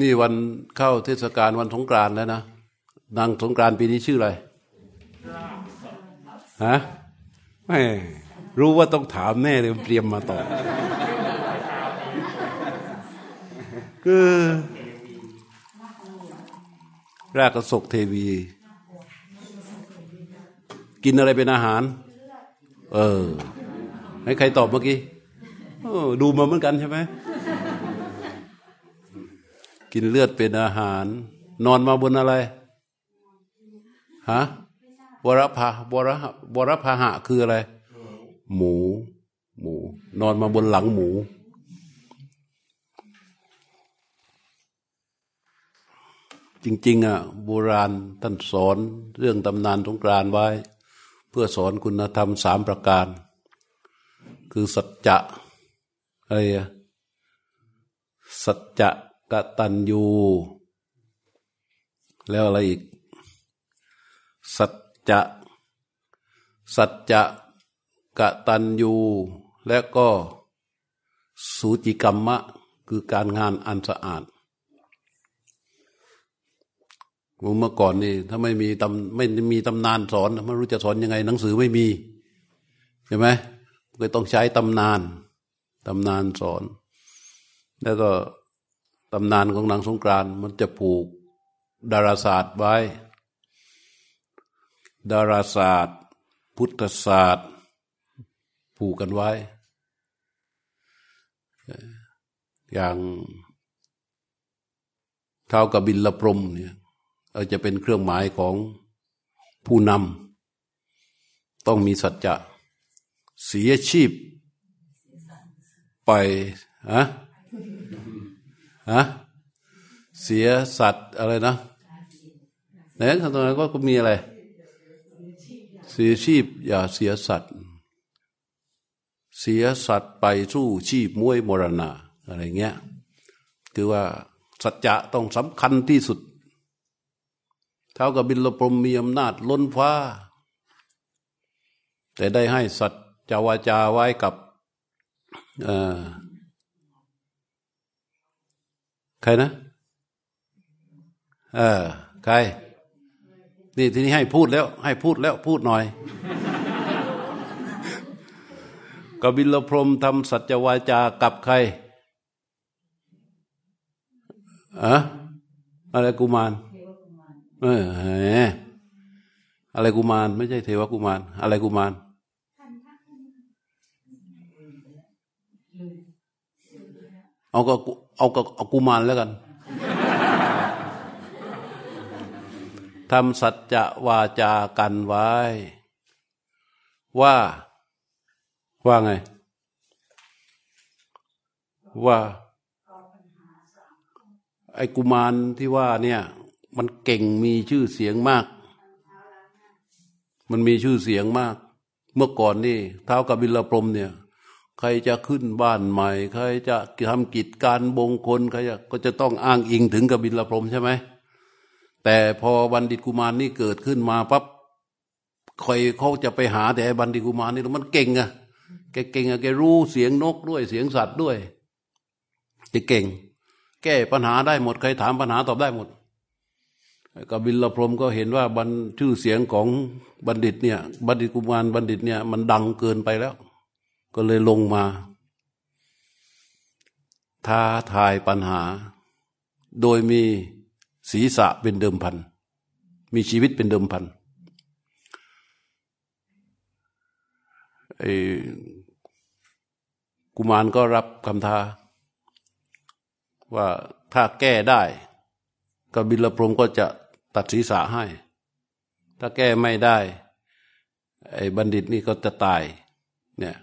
นี่วันเข้าเทศกาลวันสงกรานต์แล้วนะนางสงกรานต์ปีนี้ชื่ออะไรฮะไม่รู้ว่าต้องถามแน่เลยเตรียมมาตอบคือรากกระสกเทวี กินอะไรเป็นอาหาร เออ ให้ใครตอบเมื่อกี้เออดูมาเหมือนกันใช่ไหม กินเลือดเป็นอาหาร นอนมาบนอะไรฮะวรพาวรวรพาหะคืออะไร หมู หมู นอนมาบนหลังหมู จริง ๆ อะโบราณท่านสอนเรื่องตำนานสงกรานไว้ เพื่อสอนคุณธรรมสามประการ คือสัจจะอะไรอะสัจจะ กตัญญู แล้วอะไรอีก สัจจะ สัจจะกตัญญู และก็สูจิกรรมะ คือการงานอันสะอาดเมื่อก่อนนี่ถ้าไม่มีตำไม่มีตำนานสอนไม่รู้จะสอนยังไง หนังสือไม่มีใช่ไหมก็ต้องใช้ตำนานตำนานสอน แล้วก็ ตำนานของนางสงกรานมันจะผูกดาราศาสตร์ไว้ ดาราศาสตร์ พุทธศาสตร์ ผูกกันไว้ อย่างเท้ากับบินละพรมเนี่ยอาจะเป็นเครื่องหมายของผู้นำต้องมีสัจจะเสียชีพไปฮะ ฮะเสียสัตว์อะไรนะไหนตรงนั้นก็มีอะไร เสียชีพ อย่าเสียสัตว์ เสียสัตว์ไปสู้ชีพมวยมรณะอะไรเงี้ย คือว่าสัจจะต้องสำคัญที่สุด เท่ากับบินลพรมมีอำนาจล้นฟ้า แต่ได้ให้สัจจวาจาไว้กับ ใครนะ เออ ใคร นี่ทีนี้ให้พูดแล้ว ให้พูดแล้ว พูดหน่อยกบิลพรมทำสัจวาจากับใครอะอะไรกุมารเอออะไรกุมาร ไม่ใช่เทวกุมาร อะไรกุมารเอาก็ เอาก็เอากุมารแล้วกันทำสัจจะวาจากันไว้ ว่า ว่าไง ว่า ไอ้กุมารที่ว่าเนี่ย มันเก่งมีชื่อเสียงมาก มันมีชื่อเสียงมาก เมื่อก่อนนี่เท้ากับบิลพรมเนี่ย ใครจะขึ้นบ้านใหม่ ใครจะทำกิจการบงคลใครจะก็จะต้องอ้างอิงถึงกบิลพรมใช่ไหมแต่พอบัณฑิตกุมารนี่เกิดขึ้นมาปั๊บใครเขาจะไปหาแต่บัณฑิตกุมารนี่มันเก่งอะแกเก่งอะแกรู้เสียงนกด้วยเสียงสัตว์ด้วยจะเก่ง แก้ปัญหาได้หมดใครถามปัญหาตอบได้หมดกบิลพรมก็เห็นว่าบันชื่อเสียงของบัณฑิตเนี่ย บัณฑิตกุมารบัณฑิตเนี่ยมันดังเกินไปแล้ว ก็เลยลงมาท้าทายปัญหา โดยมีศีรษะเป็นเดิมพัน มีชีวิตเป็นเดิมพันไอ้กุมารก็รับคำท้า ว่าถ้าแก้ได้กบิลพรมก็จะตัดศีรษะให้ ถ้าแก้ไม่ได้ ไอ้บัณฑิตนี่ก็จะตายเนี่ย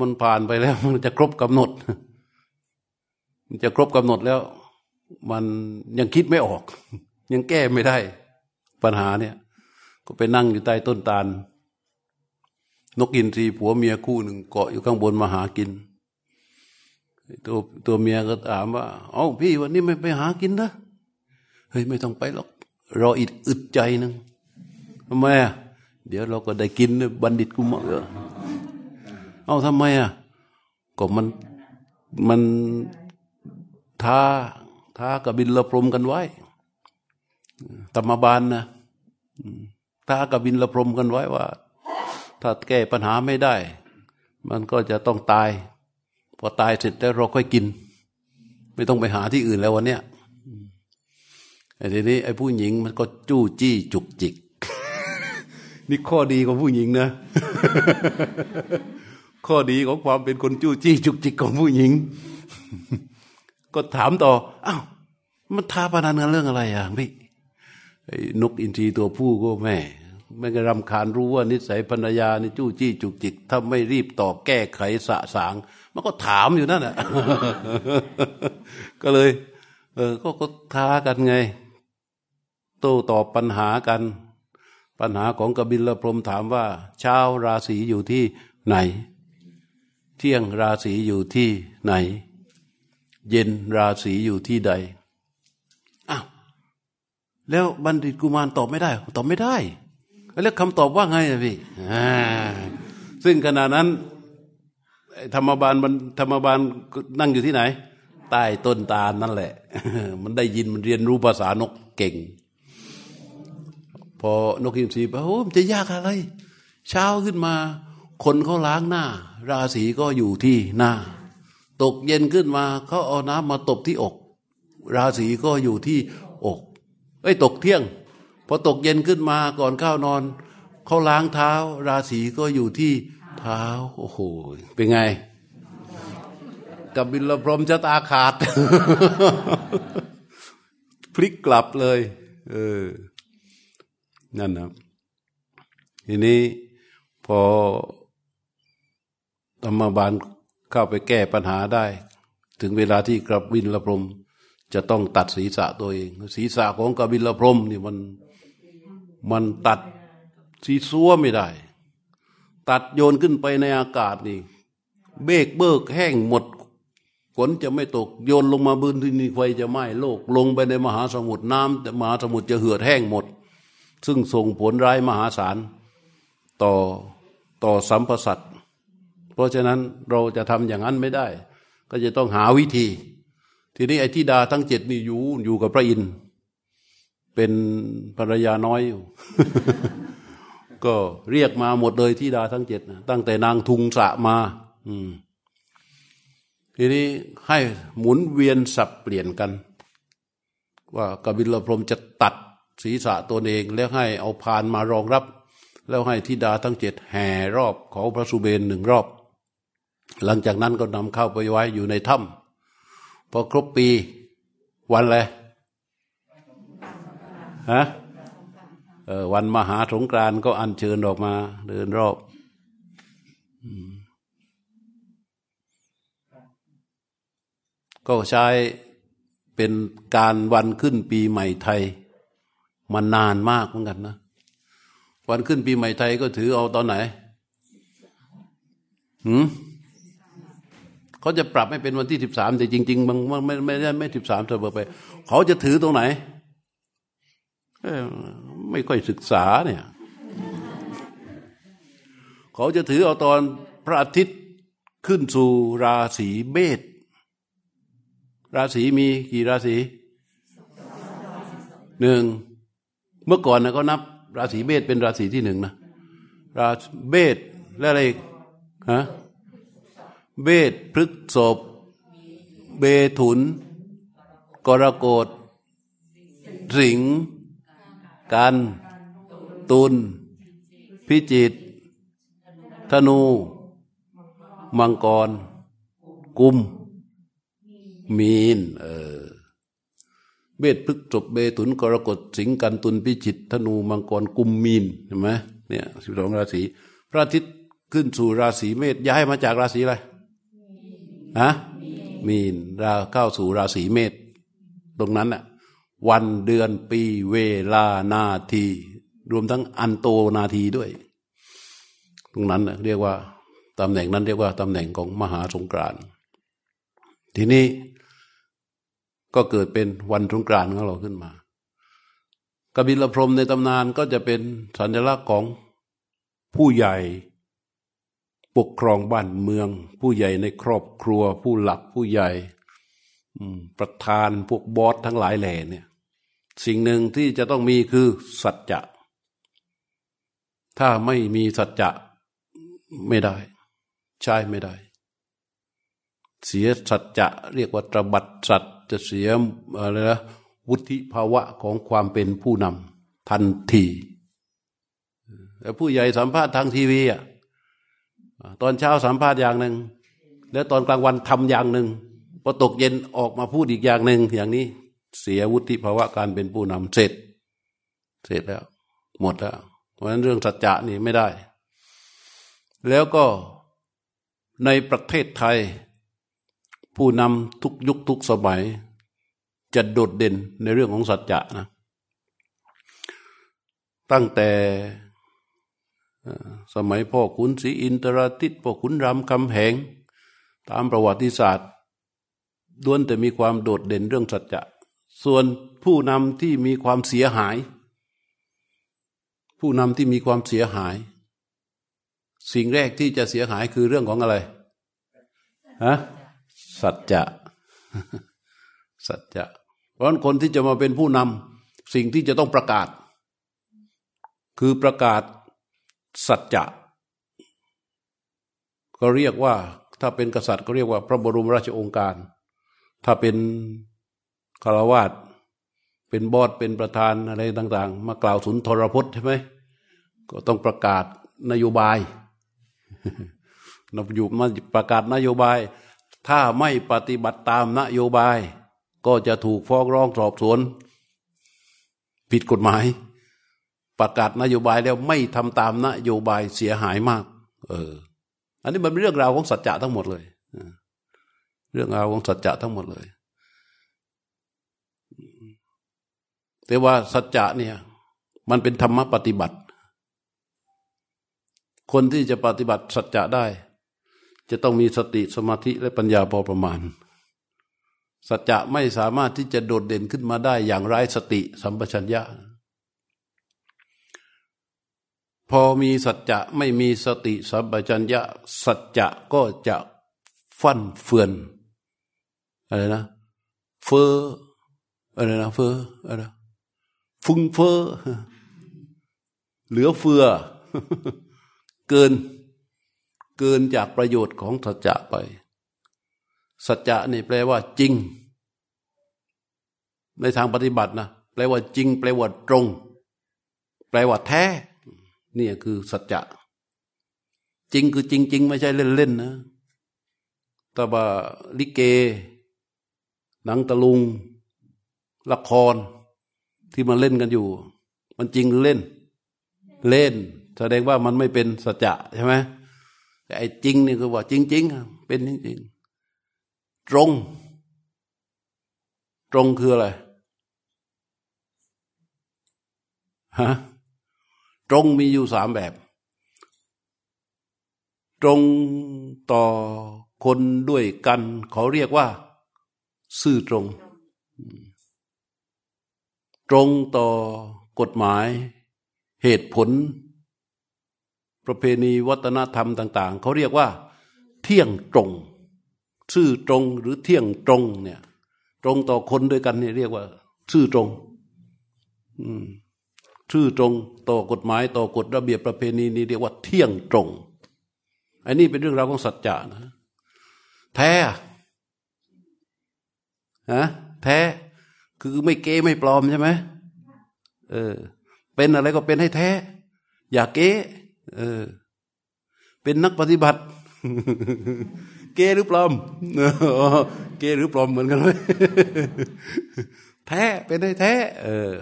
มันผ่านไปแล้ว มันจะครบกำหนด มันจะครบกำหนดแล้ว มันยังคิดไม่ออก ยังแก้ไม่ได้ ปัญหาเนี่ย ก็ไปนั่งอยู่ใต้ต้นตาล นกอินทรีผัวเมียคู่หนึ่งเกาะอยู่ข้างบนมาหากิน ตัวตัวเมียก็ถามว่าเอ้าพี่วันนี้ไม่ไปหากินนะเฮ้ยไม่ต้องไปหรอกรออีกอึดใจหนึ่งทำไมอะเดี๋ยวเราก็ได้กินบัณฑิตกุมาร เอาทำไมอะก็มันมันท้าท้ากบินละพรมกันไว้ธรรมบาลนะท้ากบินละพรมกันไว้ว่า ถ้าแก้ปัญหาไม่ได้ มันก็จะต้องตาย พอตายเสร็จแล้วเราค่อยกิน ไม่ต้องไปหาที่อื่นแล้ววันเนี้ยไอ้ทีนี้ไอ้ผู้หญิงมันก็จู้จี้จุกจิก นี่ข้อดีของผู้หญิงนะ ข้อดีของความเป็นคนจู้จี้จุกจิกของผู้หญิง ก็ถามต่ออ้าวมันท้าพนันกันเรื่องอะไรอะพี่นกอินทรีตัวผู้ก็แม่ไม่กระรำคาญรู้ว่านิสัยภรรยานี่จู้จี้จุกจิก ถ้าไม่รีบตอบแก้ไขสะสาง มันก็ถามอยู่นั่นแหละก็เลย เออ ก็ก็ท้ากันไง โต้ตอบปัญหากัน ปัญหาของกบิลพรมถามว่าช้าราศีอยู่ที่ไหน เที่ยงราศีอยู่ที่ไหน เย็นราศีอยู่ที่ใดอ้าวแล้วบัณฑิตกุมารตอบไม่ได้ ตอบไม่ได้ แล้วคำตอบว่าไงอะพี่ซึ่งขณะนั้นธรรมบาลธรรมบาลนั่งอยู่ที่ไหน ใต้ต้นตาลนั่นแหละ มันได้ยินมันเรียนรู้ภาษานกเก่ง พอนกอินทรีไปโอ้มันจะยากอะไร เช้าขึ้นมา คนเขาล้างหน้า ราศีก็อยู่ที่หน้า ตกเย็นขึ้นมาเขาเอาน้ำมาตบที่อก ราศีก็อยู่ที่อกเอ้ยตกเที่ยงพอตกเย็นขึ้นมาก่อนข้าวนอนเขาล้างเท้า ราศีก็อยู่ที่เท้าโอ้โหเป็นไงกับบิลพรมจะตาขาด พลิกกลับเลย เออ นั่นนะทีนี้พอ ธรรมบาลเข้าไปแก้ปัญหาได้ ถึงเวลาที่กระบินละพรมจะต้องตัดศีรษะตัวเอง ศีรษะของกบิลพรมนี่มันมันตัดสีซัวไม่ได้ ตัดโยนขึ้นไปในอากาศนี่ เบกเบิกแห้งหมดฝนจะไม่ตกโยนลงมาบืนที่นี่ไฟจะไหม้โลก ลงไปในมหาสมุทรน้ำแต่มหาสมุทรจะเหือดแห้งหมด ซึ่งส่งผลร้ายมหาศาลต่อต่อสัมพสัต เพราะฉะนั้นเราจะทำอย่างนั้นไม่ได้ ก็จะต้องหาวิธี ทีนี้ไอ้ที่ดาทั้งเจ็ดนี่อยู่อยู่กับพระอินทร์เป็นภรรยาน้อยอยู่ ก็เรียกมาหมดเลยที่ดาทั้งเจ็ดตั้งแต่นางทุงสะมา อืมทีนี้ให้หมุนเวียนสับเปลี่ยนกัน ว่ากบิลพรมจะตัดศีรษะตัวเองแล้วให้เอาพานมารองรับ แล้วให้ธิดาทั้งเจ็ดแห่รอบของพระสุเบนหนึ่งรอบ หลังจากนั้นก็นำเข้าไปไว้อยู่ในถ้ำพอครบปีวันอะไรฮะวันมหาสงกรานก็อัญเชิญออกมา เดินรอบก็ใช้เป็นการวันขึ้นปีใหม่ไทยมานานมากเหมือนกันนะ วันขึ้นปีใหม่ไทยก็ถือเอาตอนไหนหืม เขาจะปรับให้เป็นวันที่สิบสามแต่จริงๆบางไม่ไม่ได้ไม่สิบสามเสมอไป เขาจะถือตรงไหนไม่ค่อยศึกษาเนี่ย เขาจะถือเอาตอนพระอาทิตย์ขึ้นสู่ราศีเบษราศีมีกี่ราศีหนึ่งเมื่อก่อนนะเขานับ ราศีเบษเป็นราศีที่หนึ่งนะราเบษและอะไรฮะ เบษพฤกษบเบถุน กรกฎสิงกัน ตุลพิจิต ธนู มังกร กุม มีน เออ เบศพฤกษบเบตุนกรกฎสิงกันตุนพิจิต ธนู มังกร กุม มีนเห็นไหมเนี่ยสิบสองราศี พระอาทิตย์ขึ้นสู่ราศีเมษย้ายมาจากราศีอะไร ฮะมีนราเข้าสู่ราศีเมษตรงนั้นน่ะวันเดือนปีเวลานาที รวมทั้งอันโตนาทีด้วย ตรงนั้นเรียกว่าตำแหน่งนั้นเรียกว่าตำแหน่งของมหาสงกรานทีนี้ก็เกิดเป็นวันสงกรานของเราขึ้นมากบิลพรมในตำนานก็จะเป็นสัญลักษณ์ของผู้ใหญ่ ปกครองบ้านเมือง ผู้ใหญ่ในครอบครัว ผู้หลักผู้ใหญ่ประธานพวกบอสทั้งหลายแหล่เนี่ย สิ่งหนึ่งที่จะต้องมีคือสัจจะถ้าไม่มีสัจจะไม่ได้ ใช่ไม่ได้ เสียสัจจะเรียกว่าตรบัดสัจจะเสียอะไรนะวุฒิภาวะของความเป็นผู้นำทันทีแต่ผู้ใหญ่สัมภาษณ์ทางทีวีอะ ตอนเช้าสัมภาษณ์อย่างหนึ่งแล้วตอนกลางวันทำอย่างหนึ่งพอตกเย็นออกมาพูดอีกอย่างหนึ่งอย่างนี้เสียวุฒิภาวะการเป็นผู้นำเสร็จ เสร็จแล้ว หมดแล้ว เพราะฉะนั้นเรื่องสัจจะนี่ไม่ได้ แล้วก็ในประเทศไทย ผู้นำทุกยุคทุกสมัย จะโดดเด่นในเรื่องของสัจจะนะ ตั้งแต่ สมัยพ่อขุนศรีอินทราทิตพ่อขุนรามคำแหง ตามประวัติศาสตร์ด้วนแต่มีความโดดเด่นเรื่องสัจจะ ส่วนผู้นำที่มีความเสียหาย ผู้นำที่มีความเสียหาย สิ่งแรกที่จะเสียหายคือเรื่องของอะไรฮะสัจจะ สัจจะ เพราะคนที่จะมาเป็นผู้นำสิ่งที่จะต้องประกาศ คือประกาศ สัจจะก็เรียกว่าถ้าเป็นกษัตริย์ก็เรียกว่า พระบรมราชโองการ ถ้าเป็นคารวาสเป็นบอดเป็นประธานอะไรต่าง ๆ มากล่าวสุนทรพจน์ใช่ไหมก็ต้องประกาศนโยบายนอยู่มาประกาศนโยบาย ถ้าไม่ปฏิบัติตามนโยบาย ก็จะถูกฟ้องร้องสอบสวน ผิดกฎหมาย ประกาศนโยบายแล้วไม่ทำตามนโยบายเสียหายมาก เออ อันนี้มันเป็นเรื่องราวของสัจจะทั้งหมดเลยเรื่องราวของสัจจะทั้งหมดเลย แต่ว่าสัจจะเนี่ย มันเป็นธรรมปฏิบัติ คนที่จะปฏิบัติสัจจะได้ จะต้องมีสติสมาธิและปัญญาพอประมาณ สัจจะไม่สามารถที่จะโดดเด่นขึ้นมาได้อย่างไร้สติสัมปชัญญะ พอมีสัจจะไม่มีสติสัมปชัญญะสัจจะก็จะฟั่นเฟือนอะไรนะเฟออะไรนะเฟออะไรฟุ้งเฟอเหลือเฟือ เกิน เกินจากประโยชน์ของสัจจะไป สัจจะนี่แปลว่า จริง ในทางปฏิบัตินะแปลว่าจริง แปลว่าตรง แปลว่าแท้ นี่คือสัจจะ จริงคือจริงจริงไม่ใช่เล่นเล่นนะต่ว่าลิเก หนังตะลุง ละคร ที่มันเล่นกันอยู่ มันจริงหรือเล่น เล่น แสดงว่ามันไม่เป็นสัจจะใช่ไหมแต่ไอ้จริงนี่คือว่าจริงจริงเป็นจริงจริงตรง ตรงคืออะไรฮะ ตรงมีอยู่สามแบบ ตรงต่อคนด้วยกัน เขาเรียกว่า ซื่อตรง ตรงต่อกฎหมาย เหตุผล ประเพณีวัฒนธรรมต่าง ๆ เขาเรียกว่า เที่ยงตรง ซื่อตรงหรือเที่ยงตรงเนี่ย ตรงต่อคนด้วยกันเนี่ยเรียกว่า ซื่อตรง อืม ชื่อตรงต่อกฎหมายต่อกฎระเบียบประเพณีนี้เรียกว่าเที่ยงตรง อันนี้เป็นเรื่องราวของสัจจะนะ แท้ฮะแท้คือไม่เก้ไม่ปลอมใช่ไหมเออ เป็นอะไรก็เป็นให้แท้ อย่าเก้เออ เป็นนักปฏิบัติ เก้หรือปลอมเก้หรือปลอมเหมือนกันไหมแท้เป็นให้แท้ เออ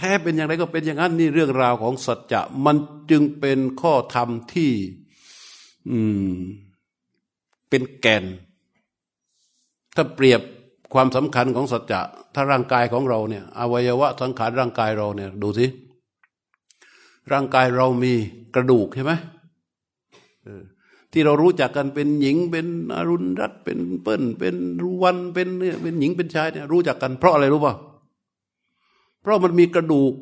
แท้เป็นอย่างไรก็เป็นอย่างนั้นนี่เรื่องราวของสัจจะมันจึงเป็นข้อธรรมที่ อืม เป็นแก่น ถ้าเปรียบความสำคัญของสัจจะถ้าร่างกายของเราเนี่ย อวัยวะสังขารร่างกายเราเนี่ย ดูสิร่างกายเรามีกระดูกใช่ไหมที่เรารู้จักกันเป็นหญิงเป็นอรุณรัตเป็นเปิ้ลเป็นรุวันเป็นเนี่ยเป็นหญิงเป็นชายเนี่ยรู้จักกันเพราะอะไรรู้ป่ะเพราะมันมีกระดูก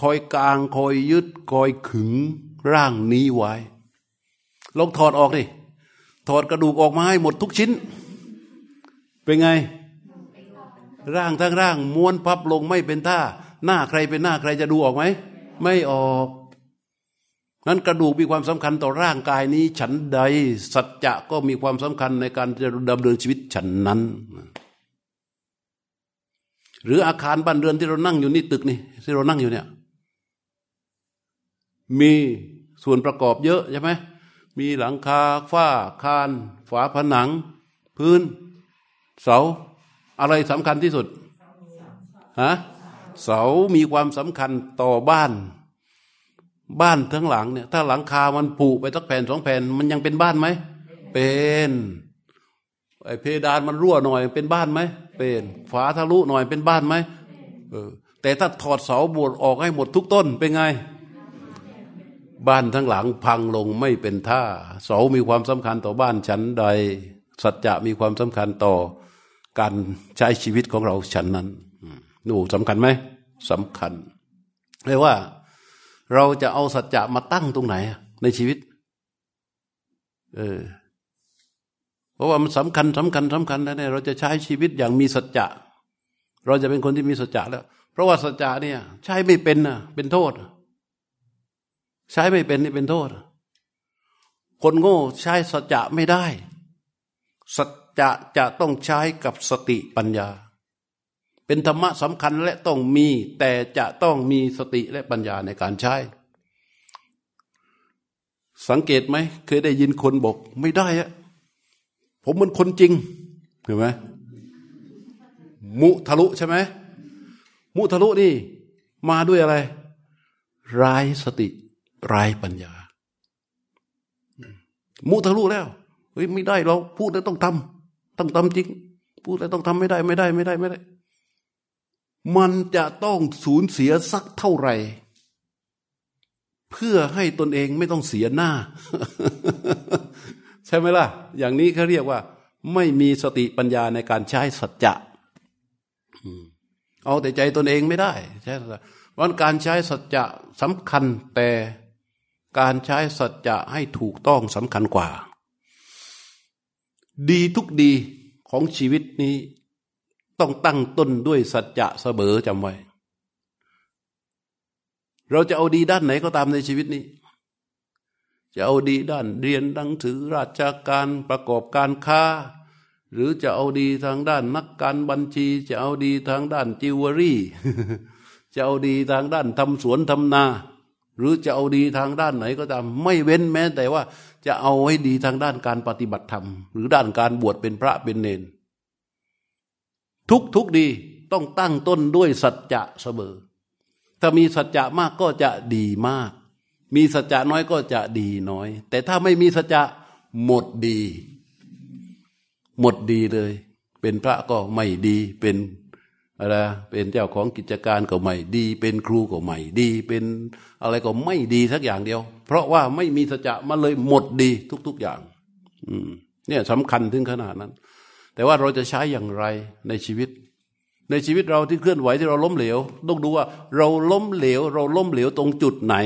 คอยกลางคอยยึดคอยขึงร่างนี้ไว้ ลองถอดออกดิ ถอดกระดูกออกมาให้หมดทุกชิ้น เป็นไง ร่างทั้งร่างม้วนพับลงไม่เป็นท่า หน้าใครเป็นหน้าใครจะดูออกไหม ไม่ออกนั้นกระดูกมีความสำคัญต่อร่างกายนี้ ฉันใด สัจจะก็มีความสำคัญในการจะดำเนินชีวิตฉันนั้น หรืออาคารบ้านเรือนที่เรานั่งอยู่นี่ตึกนี่ที่เรานั่งอยู่เนี่ย มีส่วนประกอบเยอะใช่ไหมมีหลังคาฝ้าคาน ฝาผนัง พื้น เสา อะไรสำคัญที่สุดฮะเสามีความสำคัญต่อบ้าน บ้านทั้งหลังเนี่ย ถ้าหลังคามันผุไปสักแผ่นสองแผ่น มันยังเป็นบ้านไหม เป็นไอเพดานมันรั่วหน่อยเป็นบ้านไหม เป็นฝาทะลุหน่อยเป็นบ้านไหมเออแต่ถ้าถอดเสาบวชออกให้หมดทุกต้นเป็นไง บ้านทั้งหลังพังลงไม่เป็นท่า เสามีความสำคัญต่อบ้านฉันใด สัจจะมีความสำคัญต่อการใช้ชีวิตของเราฉันนั้นหนูสำคัญไหมสำคัญเรียกว่า เราจะเอาสัจจะมาตั้งตรงไหนในชีวิต เออ เพราะว่ามันสำคัญสำคัญสำคัญแล้วเนี่ยเราจะใช้ชีวิตอย่างมีสัจจะเราจะเป็นคนที่มีสัจจะแล้ว เพราะว่าสัจจะเนี่ย ใช้ไม่เป็นนะเป็นโทษ ใช้ไม่เป็นนี่เป็นโทษ คนโง่ใช้สัจจะไม่ได้ สัจจะจะต้องใช้กับสติปัญญา เป็นธรรมะสำคัญและต้องมี แต่จะต้องมีสติและปัญญาในการใช้ สังเกตไหม เคยได้ยินคนบอกไม่ได้อะ ผมมันคนจริงเห็นไหมมุทะลุใช่ไหมมุทะลุนี่ มาด้วยอะไร ร้ายสติ ร้ายปัญญา มุทะลุแล้วเฮ้ยไม่ได้เราพูดแล้วต้องทำต้องทำจริง พูดแล้วต้องทำไม่ได้ไม่ได้ไม่ได้ไม่ได้ มันจะต้องสูญเสียสักเท่าไหร่ เพื่อให้ตนเองไม่ต้องเสียหน้า ใช่ไหมล่ะ อย่างนี้เขาเรียกว่า ไม่มีสติปัญญาในการใช้สัจจะเอาแต่ใจตนเองไม่ได้ใช่ไหมวันการใช้สัจจะสำคัญแต่การใช้สัจจะให้ถูกต้องสำคัญกว่า ดีทุกดีของชีวิตนี้ ต้องตั้งต้นด้วยสัจจะเสมอจำไว้ เราจะเอาดีด้านไหนก็ตามในชีวิตนี้ จะเอาดีด้านเรียนดังถือราชการประกอบการค้า หรือจะเอาดีทางด้านนักการบัญชี จะเอาดีทางด้านจิวเวลรี่ จะเอาดีทางด้านทำสวนทำนา หรือจะเอาดีทางด้านไหนก็ตามไม่เว้นแม้ แต่ว่าจะเอาให้ดีทางด้านการปฏิบัติธรรม หรือด้านการบวชเป็นพระเป็นเนน ทุกทุกดีต้องตั้งต้นด้วยสัจจะเสมอถ้ามีสัจจะมากก็จะดีมาก มีสัจจะน้อยก็จะดีน้อย แต่ถ้าไม่มีสัจจะหมดดี หมดดีเลย เป็นพระก็ไม่ดีเป็นอะไรเป็นเจ้าของกิจการก็ไม่ดี เป็นครูก็ไม่ดี เป็นอะไรก็ไม่ดีสักอย่างเดียว เพราะว่าไม่มีสัจจะมาเลยหมดดีทุก ๆอย่าง อืมเนี่ยสำคัญถึงขนาดนั้น แต่ว่าเราจะใช้อย่างไรในชีวิต ในชีวิตเราที่เคลื่อนไหวที่เราล้มเหลว ต้องดูว่า เราล้มเหลว เราล้มเหลวตรงจุดไหน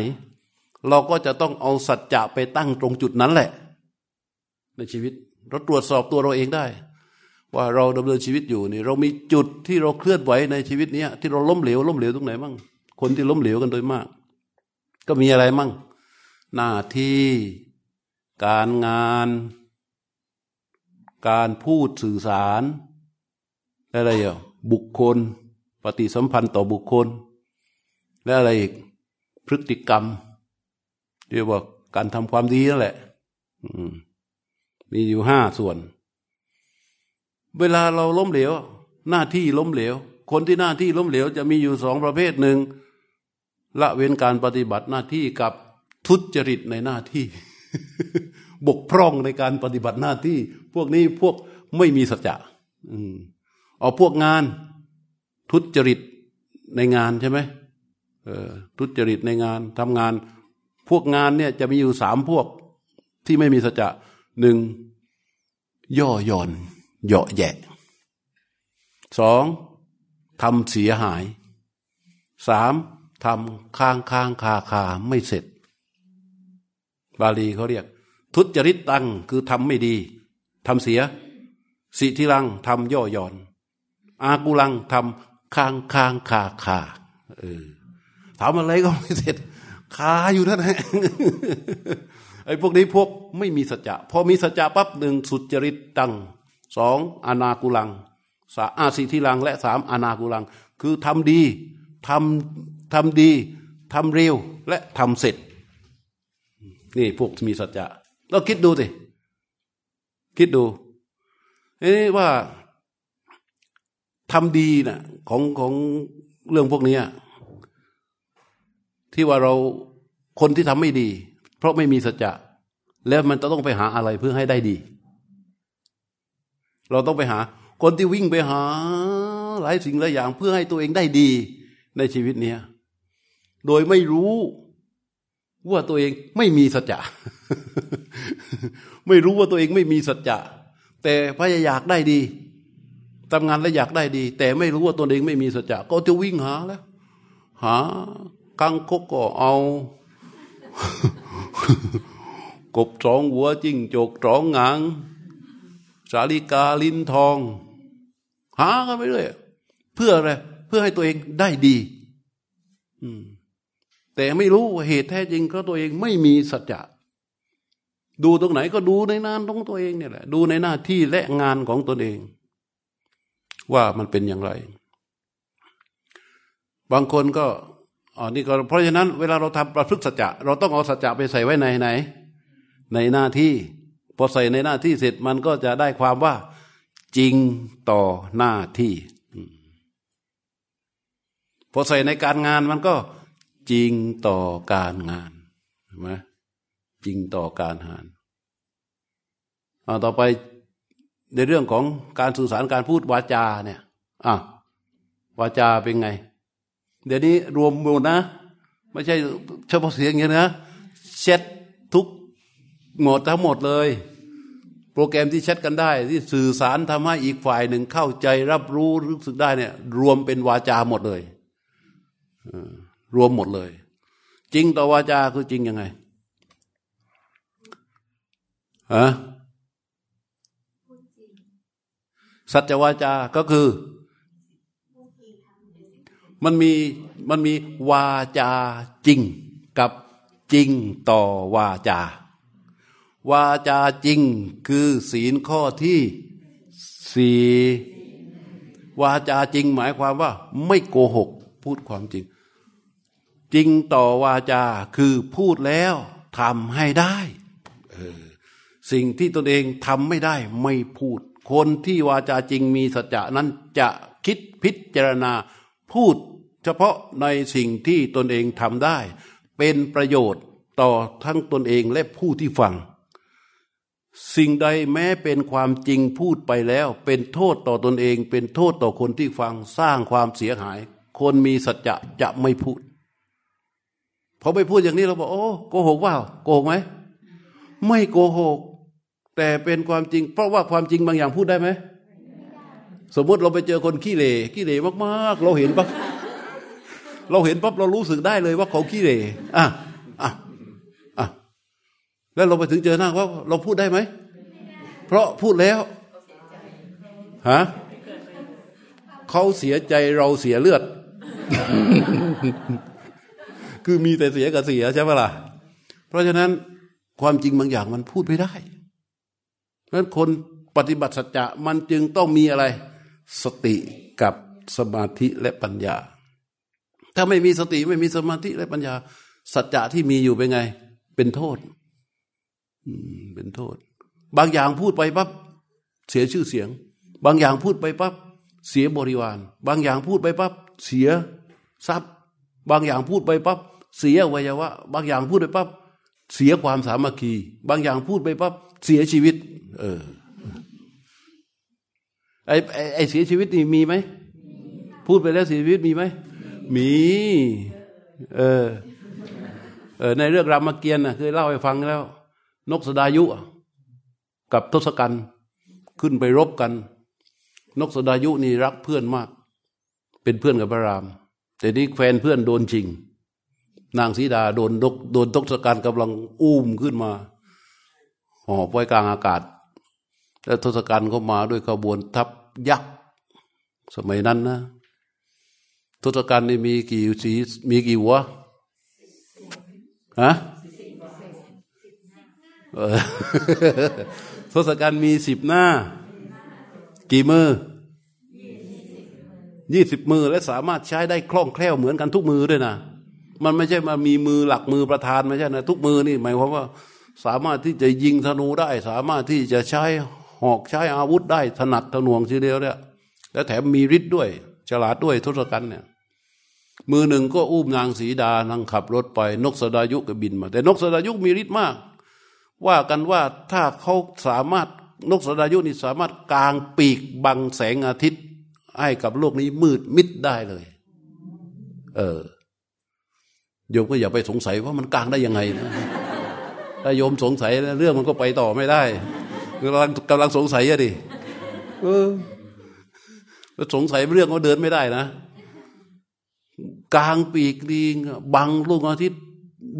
เราก็จะต้องเอาสัจจะไปตั้งตรงจุดนั้นแหละ ในชีวิต เราตรวจสอบตัวเราเองได้ ว่าเราดำเนินชีวิตอยู่นี่ เรามีจุดที่เราเคลื่อนไหวในชีวิตนี้ที่เราล้มเหลวล้มเหลวตรงไหนมั่งคนที่ล้มเหลวกันโดยมาก ก็มีอะไรมั่ง หน้าที่การงาน การพูดสื่อสารอะไรอะบุคคล ปฏิสัมพันธ์ต่อบุคคล และอะไรอีกพฤติกรรม เรียกว่าการทำความดีนั่นแหละมีอยู่ห้าส่วน เวลาเราล้มเหลว หน้าที่ล้มเหลว คนที่หน้าที่ล้มเหลว จะมีอยู่สองประเภทหนึ่งละเว้นการปฏิบัติหน้าที่กับทุจริตในหน้าที่ บกพร่องในการปฏิบัติหน้าที่ พวกนี้พวกไม่มีสัจจะเอาพวกงานทุจริตในงานใช่ไหมทุจริตในงานทำงาน พวกงานเนี่ยจะมีอยู่สามพวกที่ไม่มีสัจจะหนึ่งย่อหย่อนเหยาะแยะสองทำเสียหายสามทำค้างค้างคาคาไม่เสร็จ บาลีเขาเรียก ทุจริตตังคือทำไม่ดีทำเสีย สิทิรังทำย่อหย่อน อากุลังทำค้างค้างคาคาเออถามอะไรก็ไม่เสร็จ คาอยู่นั่นแหละไอ้พวกนี้พวกไม่มีสัจจะพอมีสัจจะปั๊บหนึ่งสุจริตตังสองอนากุลังสาอาสิทิลัง และสามอนากุลัง คือทำดีทำทำดีทำเร็วและทำเสร็จ นี่พวกมีสัจจะเราคิดดูสิคิดดูนี่ว่าทำดีน่ะของของเรื่องพวกนี้ ที่ว่าเราคนที่ทำไม่ดี เพราะไม่มีสัจจะแล้วมันจะต้องไปหาอะไรเพื่อให้ได้ดี เราต้องไปหา คนที่วิ่งไปหา หลายสิ่งหลายอย่างเพื่อให้ตัวเองได้ดีในชีวิตเนี้ยโดยไม่รู้ว่าตัวเองไม่มีสัจจะ ไม่รู้ว่าตัวเองไม่มีสัจจะ แต่พยายามได้ดีทำงานแล้วอยากได้ดี แต่ไม่รู้ว่าตัวเองไม่มีสัจจะ ก็จะวิ่งหาแล้ว หา กังคกก็เอา กบสองหัวจิ้งจกสองงาง สาลิกาลิ้นทอง หากันไปเรื่อยเพื่ออะไร เพื่อให้ตัวเองได้ดี อืมแต่ไม่รู้ว่าเหตุแท้จริงเพราะตัวเองไม่มีสัจจะดูตรงไหนก็ดูในนานของตัวเองเนี่ยแหละ ดูในหน้าที่และงานของตนเอง ว่ามันเป็นอย่างไร บางคนก็ อ๋อนี่ก็เพราะฉะนั้นเวลาเราทำประพฤติสัจจะเราต้องเอาสัจจะไปใส่ไว้ในไหน ในหน้าที่พอใส่ในหน้าที่เสร็จมันก็จะได้ความว่า จริงต่อหน้าที่พอใส่ในการงานมันก็จริงต่อการงานใช่ไหมจริงต่อการงานเอาต่อไปในเรื่องของการสื่อสารการพูดวาจาเนี่ยอะวาจาเป็นไง เดี๋ยวนี้รวมหมดนะ ไม่ใช่เฉพาะเสียงอย่างนี้นะเช็ดทุกหมดทั้งหมดเลย โปรแกรมที่แชทกันได้ ที่สื่อสารทำให้อีกฝ่ายหนึ่งเข้าใจรับรู้รู้สึกได้เนี่ย รวมเป็นวาจาหมดเลยรวมหมดเลย จริงต่อวาจาคือจริงยังไงฮะสัจวาจาก็คือ มันมีมันมีวาจาจริงกับจริงต่อวาจา วาจาจริงคือศีลข้อที่สี่วาจาจริงหมายความว่า ไม่โกหกพูดความจริง จริงต่อวาจาคือพูดแล้วทำให้ได้สิ่งที่ตนเองทำไม่ได้ไม่พูด คนที่วาจาจริงมีสัจจะนั้นจะคิดพิจารณาพูด เฉพาะในสิ่งที่ตนเองทำได้ เป็นประโยชน์ต่อทั้งตนเองและผู้ที่ฟัง สิ่งใดแม้เป็นความจริงพูดไปแล้ว เป็นโทษต่อตนเอง เป็นโทษต่อคนที่ฟังสร้างความเสียหาย คนมีสัจจะจะไม่พูดพอไปพูดอย่างนี้เราบอกโอ้โกหกว่าโกหกไหมไม่โกหก แต่เป็นความจริง เพราะว่าความจริงบางอย่างพูดได้ไหมสมมติเราไปเจอคนขี้เหร่ขี้เหร่มากๆ เราเห็นปั๊บ เราเห็นปั๊บเรารู้สึกได้เลยว่าเขาขี้เหร่อะอะอะแล้วเราไปถึงเจอหน้าว่าเราพูดได้ไหม เพราะพูดแล้วฮะเขาเสียใจเราเสียเลือด คือมีแต่เสียกับเสียใช่ไหมล่ะ เพราะฉะนั้นความจริงบางอย่างมันพูดไม่ได้เพราะฉะนั้นคนปฏิบัติสัจจะมันจึงต้องมีอะไร สติกับสมาธิและปัญญา ถ้าไม่มีสติไม่มีสมาธิและปัญญา สัจจะที่มีอยู่เป็นไง เป็นโทษเป็นโทษ บางอย่างพูดไปปั๊บเสียชื่อเสียง บางอย่างพูดไปปั๊บเสียบริวาร บางอย่างพูดไปปั๊บเสียทรัพย์ บางอย่างพูดไปปั๊บเสียวัยวะ บางอย่างพูดไปปั๊บเสียความสามัคคี บางอย่างพูดไปปั๊บเสียชีวิต เออไอไอไอเสียชีวิตนี่มีไหมพูดไปแล้วเสียชีวิตมีไหม มี เออ เออ ในเรื่องรามเกียรติ์นะเคยเล่าให้ฟังแล้ว นกสดายุ กับทศกัณฐ์ขึ้นไปรบกัน นกสดายุนี่รักเพื่อนมาก เป็นเพื่อนกับพระราม แต่นี้แฟนเพื่อนโดนจริง นางสีดาโดนโดนทศกัณฐ์กำลังอุ้มขึ้นมาหอบไว้กลางอากาศ แล้วทศกัณฐ์ก็มาด้วยขบวนทัพยักษ์สมัยนั้นนะ ทศกัณฐ์นี่มีกี่สีมีกี่หัวฮะทศกัณฐ์มีสิบหน้า กี่มือยี่สิบมือและสามารถใช้ได้คล่องแคล่วเหมือนกันทุกมือด้วยนะมันไม่ใช่มามีมือหลักมือประธานไม่ใช่นะทุกมือนี่หมายความว่า สามารถที่จะยิงธนูได้ สามารถที่จะใช้หอกใช้อาวุธได้ถนัดถนวงทีเดียวเนี่ยและแถมมีฤทธิ์ด้วย ฉลาดด้วยทศกัณฐ์เนี่ย มือหนึ่งก็อุ้มนางสีดานั่งขับรถไป นกสดายุก็บินมา แต่นกสดายุมีฤทธิ์มาก ว่ากันว่าถ้าเขาสามารถนกสดายุนี่สามารถกางปีกบังแสงอาทิตย์ให้กับโลกนี้มืดมิดได้เลย เออโยมก็อย่าไปสงสัยว่ามันกางได้ยังไงนะถ้าโยมสงสัยเรื่องมันก็ไปต่อไม่ได้กำลังกำลังสงสัยอะดิเออสงสัยเรื่องก็เดินไม่ได้นะ กลางปีกดีบังลูกอาทิตย์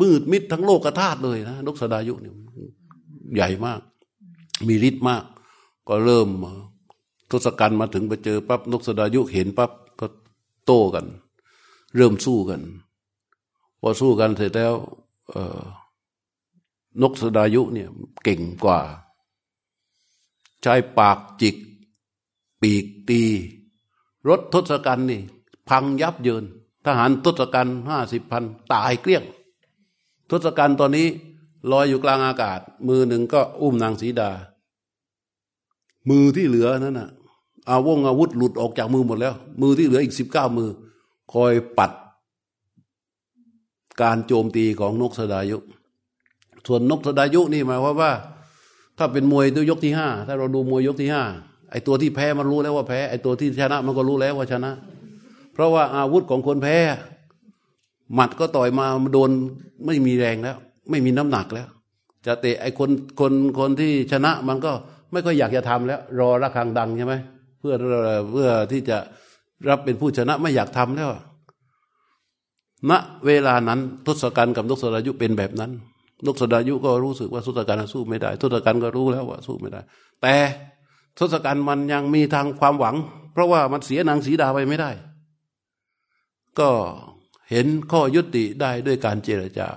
มืดมิดทั้งโลกกระทาเลยนะนกสดายุเนี่ยใหญ่มาก มีฤทธิ์มาก ก็เริ่มทศกัณฐ์มาถึงไปเจอปั๊บนกสดายุเห็นปั๊บก็โต้กัน เริ่มสู้กัน พอสู้กันเสร็จแล้วนกสดายุเนี่ยเก่งกว่า ใช้ปากจิก ปีกตี รถทศกัณฐ์นี่ พังยับเยิน ทหารทศกัณฐ์ห้าสิบพันตายเกลี้ยง ทศกัณฐ์ตอนนี้ลอยอยู่กลางอากาศ มือหนึ่งก็อุ้มนางสีดา มือที่เหลือนั่นน่ะอาวงอาวุธหลุดออกจากมือหมดแล้ว มือที่เหลืออีกสิบเก้ามือ คอยปัด การโจมตีของนกสดายุ ส่วนนกสดายุนี่หมายความว่า ถ้าเป็นมวยตัวยกที่ห้าถ้าเราดูมวยยกที่ห้าไอตัวที่แพ้มันรู้แล้วว่าแพ้ไอตัวที่ชนะมันก็รู้แล้วว่าชนะ เพราะว่าอาวุธของคนแพ้หมัดก็ต่อยมาโดนไม่มีแรงแล้ว ไม่มีน้ำหนักแล้ว จะเตะไอ้คนคนคนที่ชนะมันก็ไม่ค่อยอยากจะทำแล้ว รอระฆังดังใช่ไหมเพื่อเพื่อที่จะรับเป็นผู้ชนะไม่อยากทำแล้วณเวลานั้นทศกัณฐ์กับนกสดายุเป็นแบบนั้นนกสดายุก็รู้สึกว่าทศกัณฐ์สู้ไม่ได้ทศกัณฐ์ก็รู้แล้วว่าสู้ไม่ได้ แต่ทศกัณฐ์มันยังมีทางความหวัง เพราะว่ามันเสียนางสีดาไปไม่ได้ ก็เห็นข้อยุติได้ด้วยการเจรจา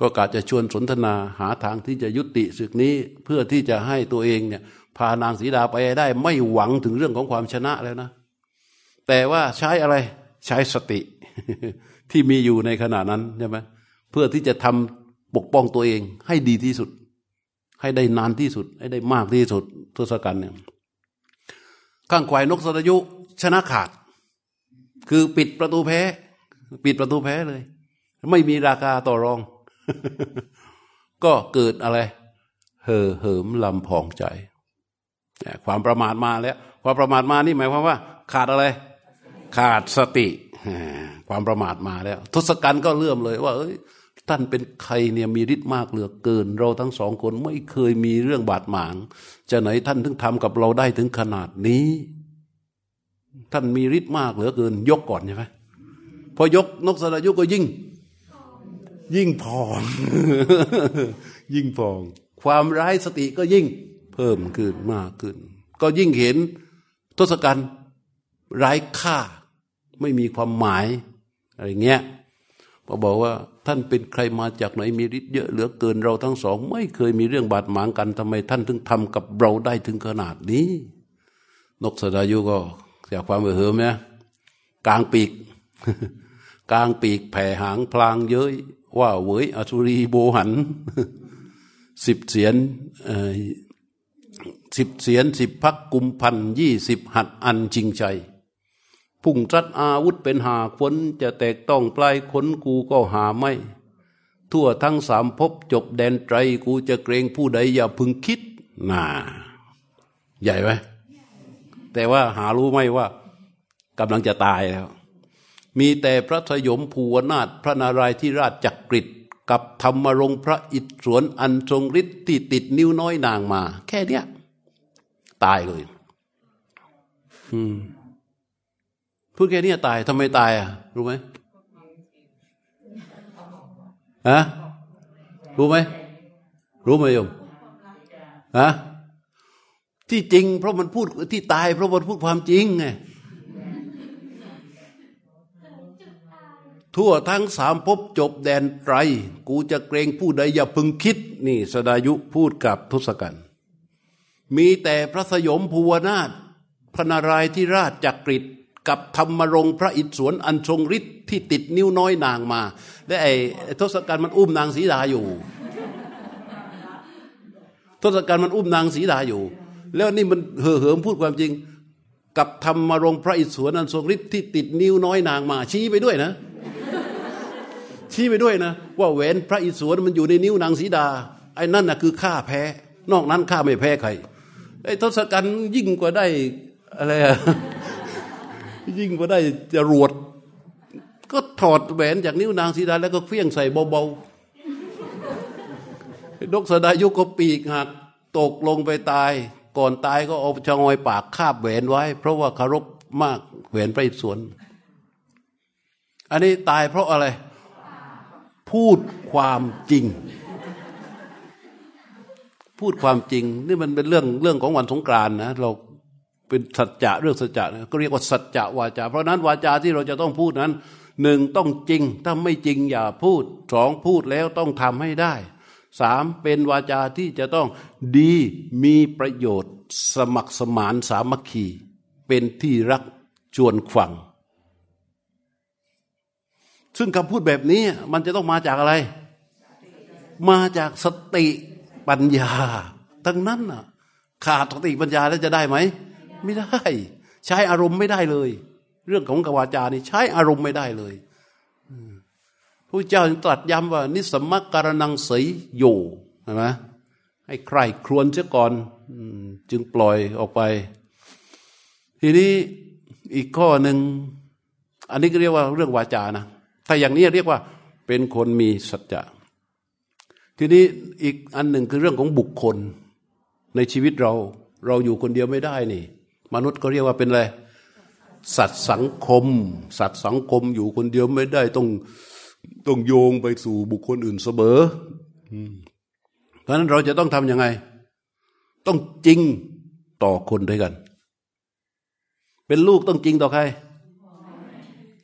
ก็กาจะชวนสนทนาหาทางที่จะยุติศึกนี้เพื่อที่จะให้ตัวเองเนี่ยพานางสีดาไปได้ไม่หวังถึงเรื่องของความชนะแล้วนะ แต่ว่าใช้อะไรใช้สติที่มีอยู่ในขณะนั้นใช่ไหมเพื่อที่จะทำปกป้องตัวเองให้ดีที่สุด ให้ได้นานที่สุด ให้ได้มากที่สุดทศกัณฐ์เนี่ยข้างควายนกสรยุชนะขาด คือปิดประตูแพ้ ปิดประตูแพ้เลย ไม่มีราคาต่อรอง ก็เกิดอะไร เห่อเหิมลำพองใจ ความประมาทมาแล้ว ความประมาทมานี่หมายความว่า ขาดอะไร ขาดสติ ความประมาทมาแล้ว ทศกัณฐ์ก็เลื่อมเลยว่า เอ้ยท่านเป็นใครเนี่ยมีฤทธิ์มากเหลือเกิน เราทั้งสองคนไม่เคยมีเรื่องบาดหมาง จะไหนท่านถึงทำกับเราได้ถึงขนาดนี้ ท่านมีฤทธิ์มากเหลือเกิน ยกก่อนใช่ไหมพอยกนกสรายุก็ยิ่ง ยิ่งพอง ยิ่งพอง ความร้ายสติก็ยิ่งเพิ่มขึ้นมากขึ้น ก็ยิ่งเห็นทศกัณฐ์ไร้ค่า ไม่มีความหมาย อะไรเงี้ยพอบอกว่าท่านเป็นใครมาจากไหนมีฤทธิ์เยอะเหลือเกินเราทั้งสอง ไม่เคยมีเรื่องบาดหมางกันทำไมท่านถึงทำกับเราได้ถึงขนาดนี้ นกสดายุก็ อยากความเหือมเนี่ยกลางปีก กลางปีกแผ่หางพลางเย้ยว่าเวยอสุรีโบหันสิบเสียนสิบเสียนสิบพักกุมพันยี่สิบหัดอันจริงใจพุ่งจัดอาวุธเป็นหาฝนจะแตกต้องปลายขนกูก็หาไม่ ทั่วทั้งสามภพจบแดนไตรกูจะเกรงผู้ใดอย่าพึงคิดน่าใหญ่ไหม แต่ว่าหารู้ไหมว่ากำลังจะตายแล้ว มีแต่พระสยมภูวนาถพระนารายที่ราชจักกริดกับธรรมรงพระอิศวรอันทรงฤทธิ์ที่ติดนิ้วน้อยนางมา แค่เนี้ยตายเลยอืมพูดแค่นี้ตายทำไมตายอะ รู้ไหมฮะรู้ไหมรู้ไหมโยมฮะ ที่จริง เพราะมันพูดที่ตาย เพราะมันพูดความจริงไงทั่วทั้งสามภพจบแดนไตร กูจะเกรงผู้ใดอย่าพึงคิด นี่สดายุพูดกับทศกัณฐ์มีแต่พระสยมภูวนาถพระนารายที่ราชจักริดกับธรรมรงพระอิศวรอันทรงฤทธิ์ที่ติดนิ้วน้อยนางมา และไอ้ทศกัณฐ์มันอุ้มนางสีดาอยู่ ทศกัณฐ์มันอุ้มนางสีดาอยู่ แล้วนี่มันเห่อเหิมพูดความจริง กับธรรมรงพระอิศวรอันทรงฤทธิ์ที่ติดนิ้วน้อยนางมา ชี้ไปด้วยนะ ชี้ไปด้วยนะ ว่าแหวนพระอิศวรมันอยู่ในนิ้วนางสีดา ไอ้นั่นน่ะคือข้าแพ้ นอกนั้นข้าไม่แพ้ใครไอ้ทศกัณฐ์ยิ่งกว่าได้อะไรอะยิ่งกว่าได้จรวด ก็ถอดแหวนจากนิ้วนางสีดาแล้วก็เฟี้ยงใส่เบาๆดกสดายุก็ปีกหักตกลงไปตาย ก่อนตายก็เอาชะงอยปากคาบแหวนไว้ เพราะว่าคารพมากแหวนพระอิศวรอันนี้ตายเพราะอะไร พูดความจริง พูดความจริง นี่มันเป็นเรื่องเรื่องของวันสงกรานนะเราเป็นสัจจะเรื่องสัจจะก็เรียกว่าสัจจะวาจา เพราะนั้นวาจาที่เราจะต้องพูดนั้นหนึ่งต้องจริง ถ้าไม่จริงอย่าพูดสองพูดแล้วต้องทำให้ได้ สามเป็นวาจาที่จะต้องดีมีประโยชน์ สมัครสมานสามัคคี เป็นที่รักชวนฟัง ซึ่งคำพูดแบบนี้มันจะต้องมาจากอะไร มาจากสติปัญญา ทั้งนั้นน่ะ ขาดสติปัญญาแล้วจะได้ไหม ไม่ได้ ใช้อารมณ์ไม่ได้เลย เรื่องของกวาจานี่ใช้อารมณ์ไม่ได้เลย พระเจ้าตรัสย้ำว่า นิสมัการนังเสยโยใช่ไหมให้ใครครวนเสียก่อนจึงปล่อยออกไป ทีนี้อีกข้อหนึ่ง อันนี้ก็เรียกว่าเรื่องวาจานะ ถ้าอย่างนี้เรียกว่า เป็นคนมีสัจจะ ทีนี้อีกอันหนึ่งคือเรื่องของบุคคล ในชีวิตเรา เราอยู่คนเดียวไม่ได้นี่ มนุษย์ก็เรียกว่าเป็นอะไรสัตว์สังคม สัตว์สังคมอยู่คนเดียวไม่ได้ต้อง ต้องโยงไปสู่บุคคลอื่นเสมอเพราะฉะนั้นเราจะต้องทำยังไง ต้องจริงต่อคนด้วยกัน เป็นลูกต้องจริงต่อใคร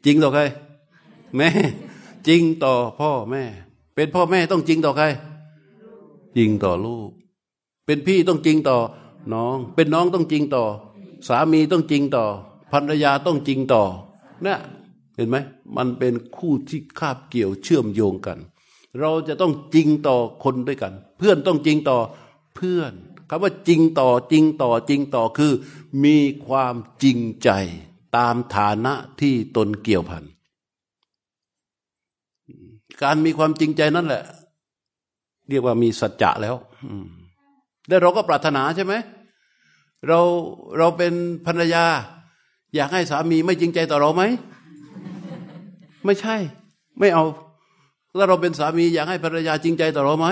จริงต่อใคร แม่ จริงต่อพ่อแม่ เป็นพ่อแม่ต้องจริงต่อใคร จริงต่อลูก เป็นพี่ต้องจริงต่อน้อง เป็นน้องต้องจริงต่อ สามีต้องจริงต่อภรรยาต้องจริงต่อเนี่ย เห็นไหมมันเป็นคู่ที่คาบเกี่ยวเชื่อมโยงกัน เราจะต้องจริงต่อคนด้วยกัน เพื่อนต้องจริงต่อเพื่อนคำว่าจริงต่อจริงต่อจริงต่อคือ มีความจริงใจตามฐานะที่ตนเกี่ยวพัน การมีความจริงใจนั่นแหละ เรียกว่ามีสัจจะแล้วแล้วเราก็ปรารถนาใช่ไหมเราเราเป็นภรรยา อยากให้สามีไม่จริงใจต่อเราไหม ไม่ใช่ ไม่เอา แล้วเราเป็นสามีอยากให้ภรรยาจริงใจต่อเราไหม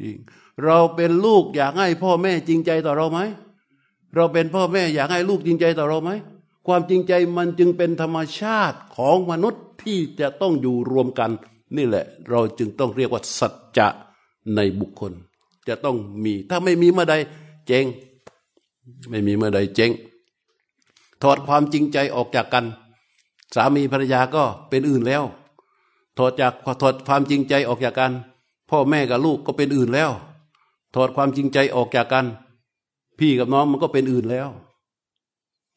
จริงเราเป็นลูกอยากให้พ่อแม่จริงใจต่อเราไหมเราเป็นพ่อแม่อยากให้ลูกจริงใจต่อเราไหมความจริงใจมันจึงเป็นธรรมชาติของมนุษย์ที่จะต้องอยู่รวมกัน นี่แหละ เราจึงต้องเรียกว่าสัจจะในบุคคล จะต้องมี ถ้าไม่มีเมื่อใดเจงไม่มีเมื่อใดเจ๊งถอดความจริงใจออกจากกัน สามีภรรยาก็เป็นอื่นแล้ว ถอดจากถอดความจริงใจออกจากกัน พ่อแม่กับลูกก็เป็นอื่นแล้ว ถอดความจริงใจออกจากกัน พี่กับน้องมันก็เป็นอื่นแล้ว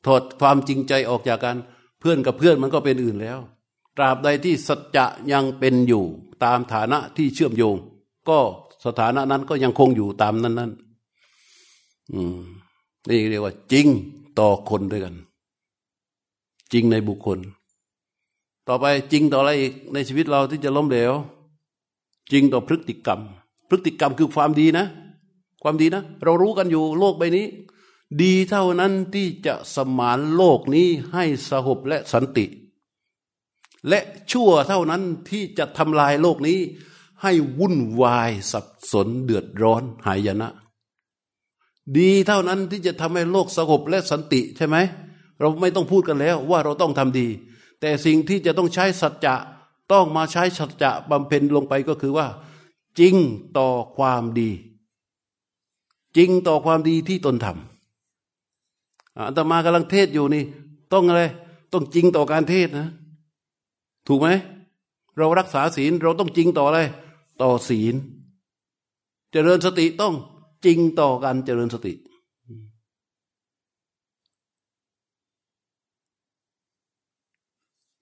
ถอดความจริงใจออกจากกัน เพื่อนกับเพื่อนมันก็เป็นอื่นแล้ว ตราบใดที่สัจจะยังเป็นอยู่ ตามฐานะที่เชื่อมโยง ก็สถานะนั้นก็ยังคงอยู่ตามนั้นนั้นอืมนี่เรียกว่า จริงต่อคนด้วยกัน จริงในบุคคล ต่อไปจริงต่ออะไรอีกในชีวิตเราที่จะล้มเหลว จริงต่อพฤติกรรม พฤติกรรมคือความดีนะ ความดีนะ เรารู้กันอยู่โลกใบนี้ ดีเท่านั้นที่จะสมานโลกนี้ให้สหบและสันติ และชั่วเท่านั้นที่จะทำลายโลกนี้ ให้วุ่นวายสับสนเดือดร้อนหายนะ ดีเท่านั้นที่จะทำให้โลกสงบและสันติใช่ไหมเราไม่ต้องพูดกันแล้วว่าเราต้องทำดี แต่สิ่งที่จะต้องใช้สัจจะต้องมาใช้สัจจะบำเพ็ญลงไปก็คือว่า จริงต่อความดี จริงต่อความดีที่ตนทำอาตมากำลังเทศอยู่นี่ ต้องอะไร ต้องจริงต่อการเทศนะ ถูกไหม เรารักษาศีลเราต้องจริงต่ออะไร ต่อศีล เจริญสติต้องจริงต่อการเจริญสติ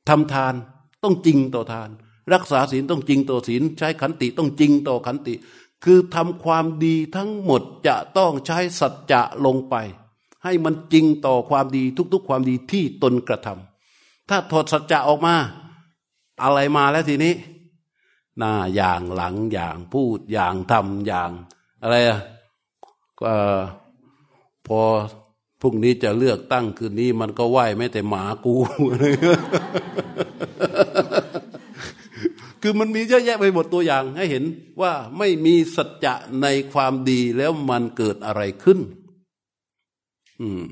ทำทานต้องจริงต่อทาน รักษาศีลต้องจริงต่อศีล ใช้ขันติต้องจริงต่อขันติ คือทำความดีทั้งหมดจะต้องใช้สัจจะลงไป ให้มันจริงต่อความดีทุกๆ ความดีที่ตนกระทำถ้าถอดสัจจะออกมา อะไรมาแล้วทีนี้ หน้าอย่างหลังอย่างพูดอย่างทำอย่าง อะไรอะพอ พรุ่งนี้จะเลือกตั้งคืนนี้ มันก็ไหวไม่แต่หมากู คือมันมีเยอะแยะไปหมดตัวอย่างให้เห็นว่าไม่มีสัจจะในความดีแล้วมันเกิดอะไรขึ้น อืม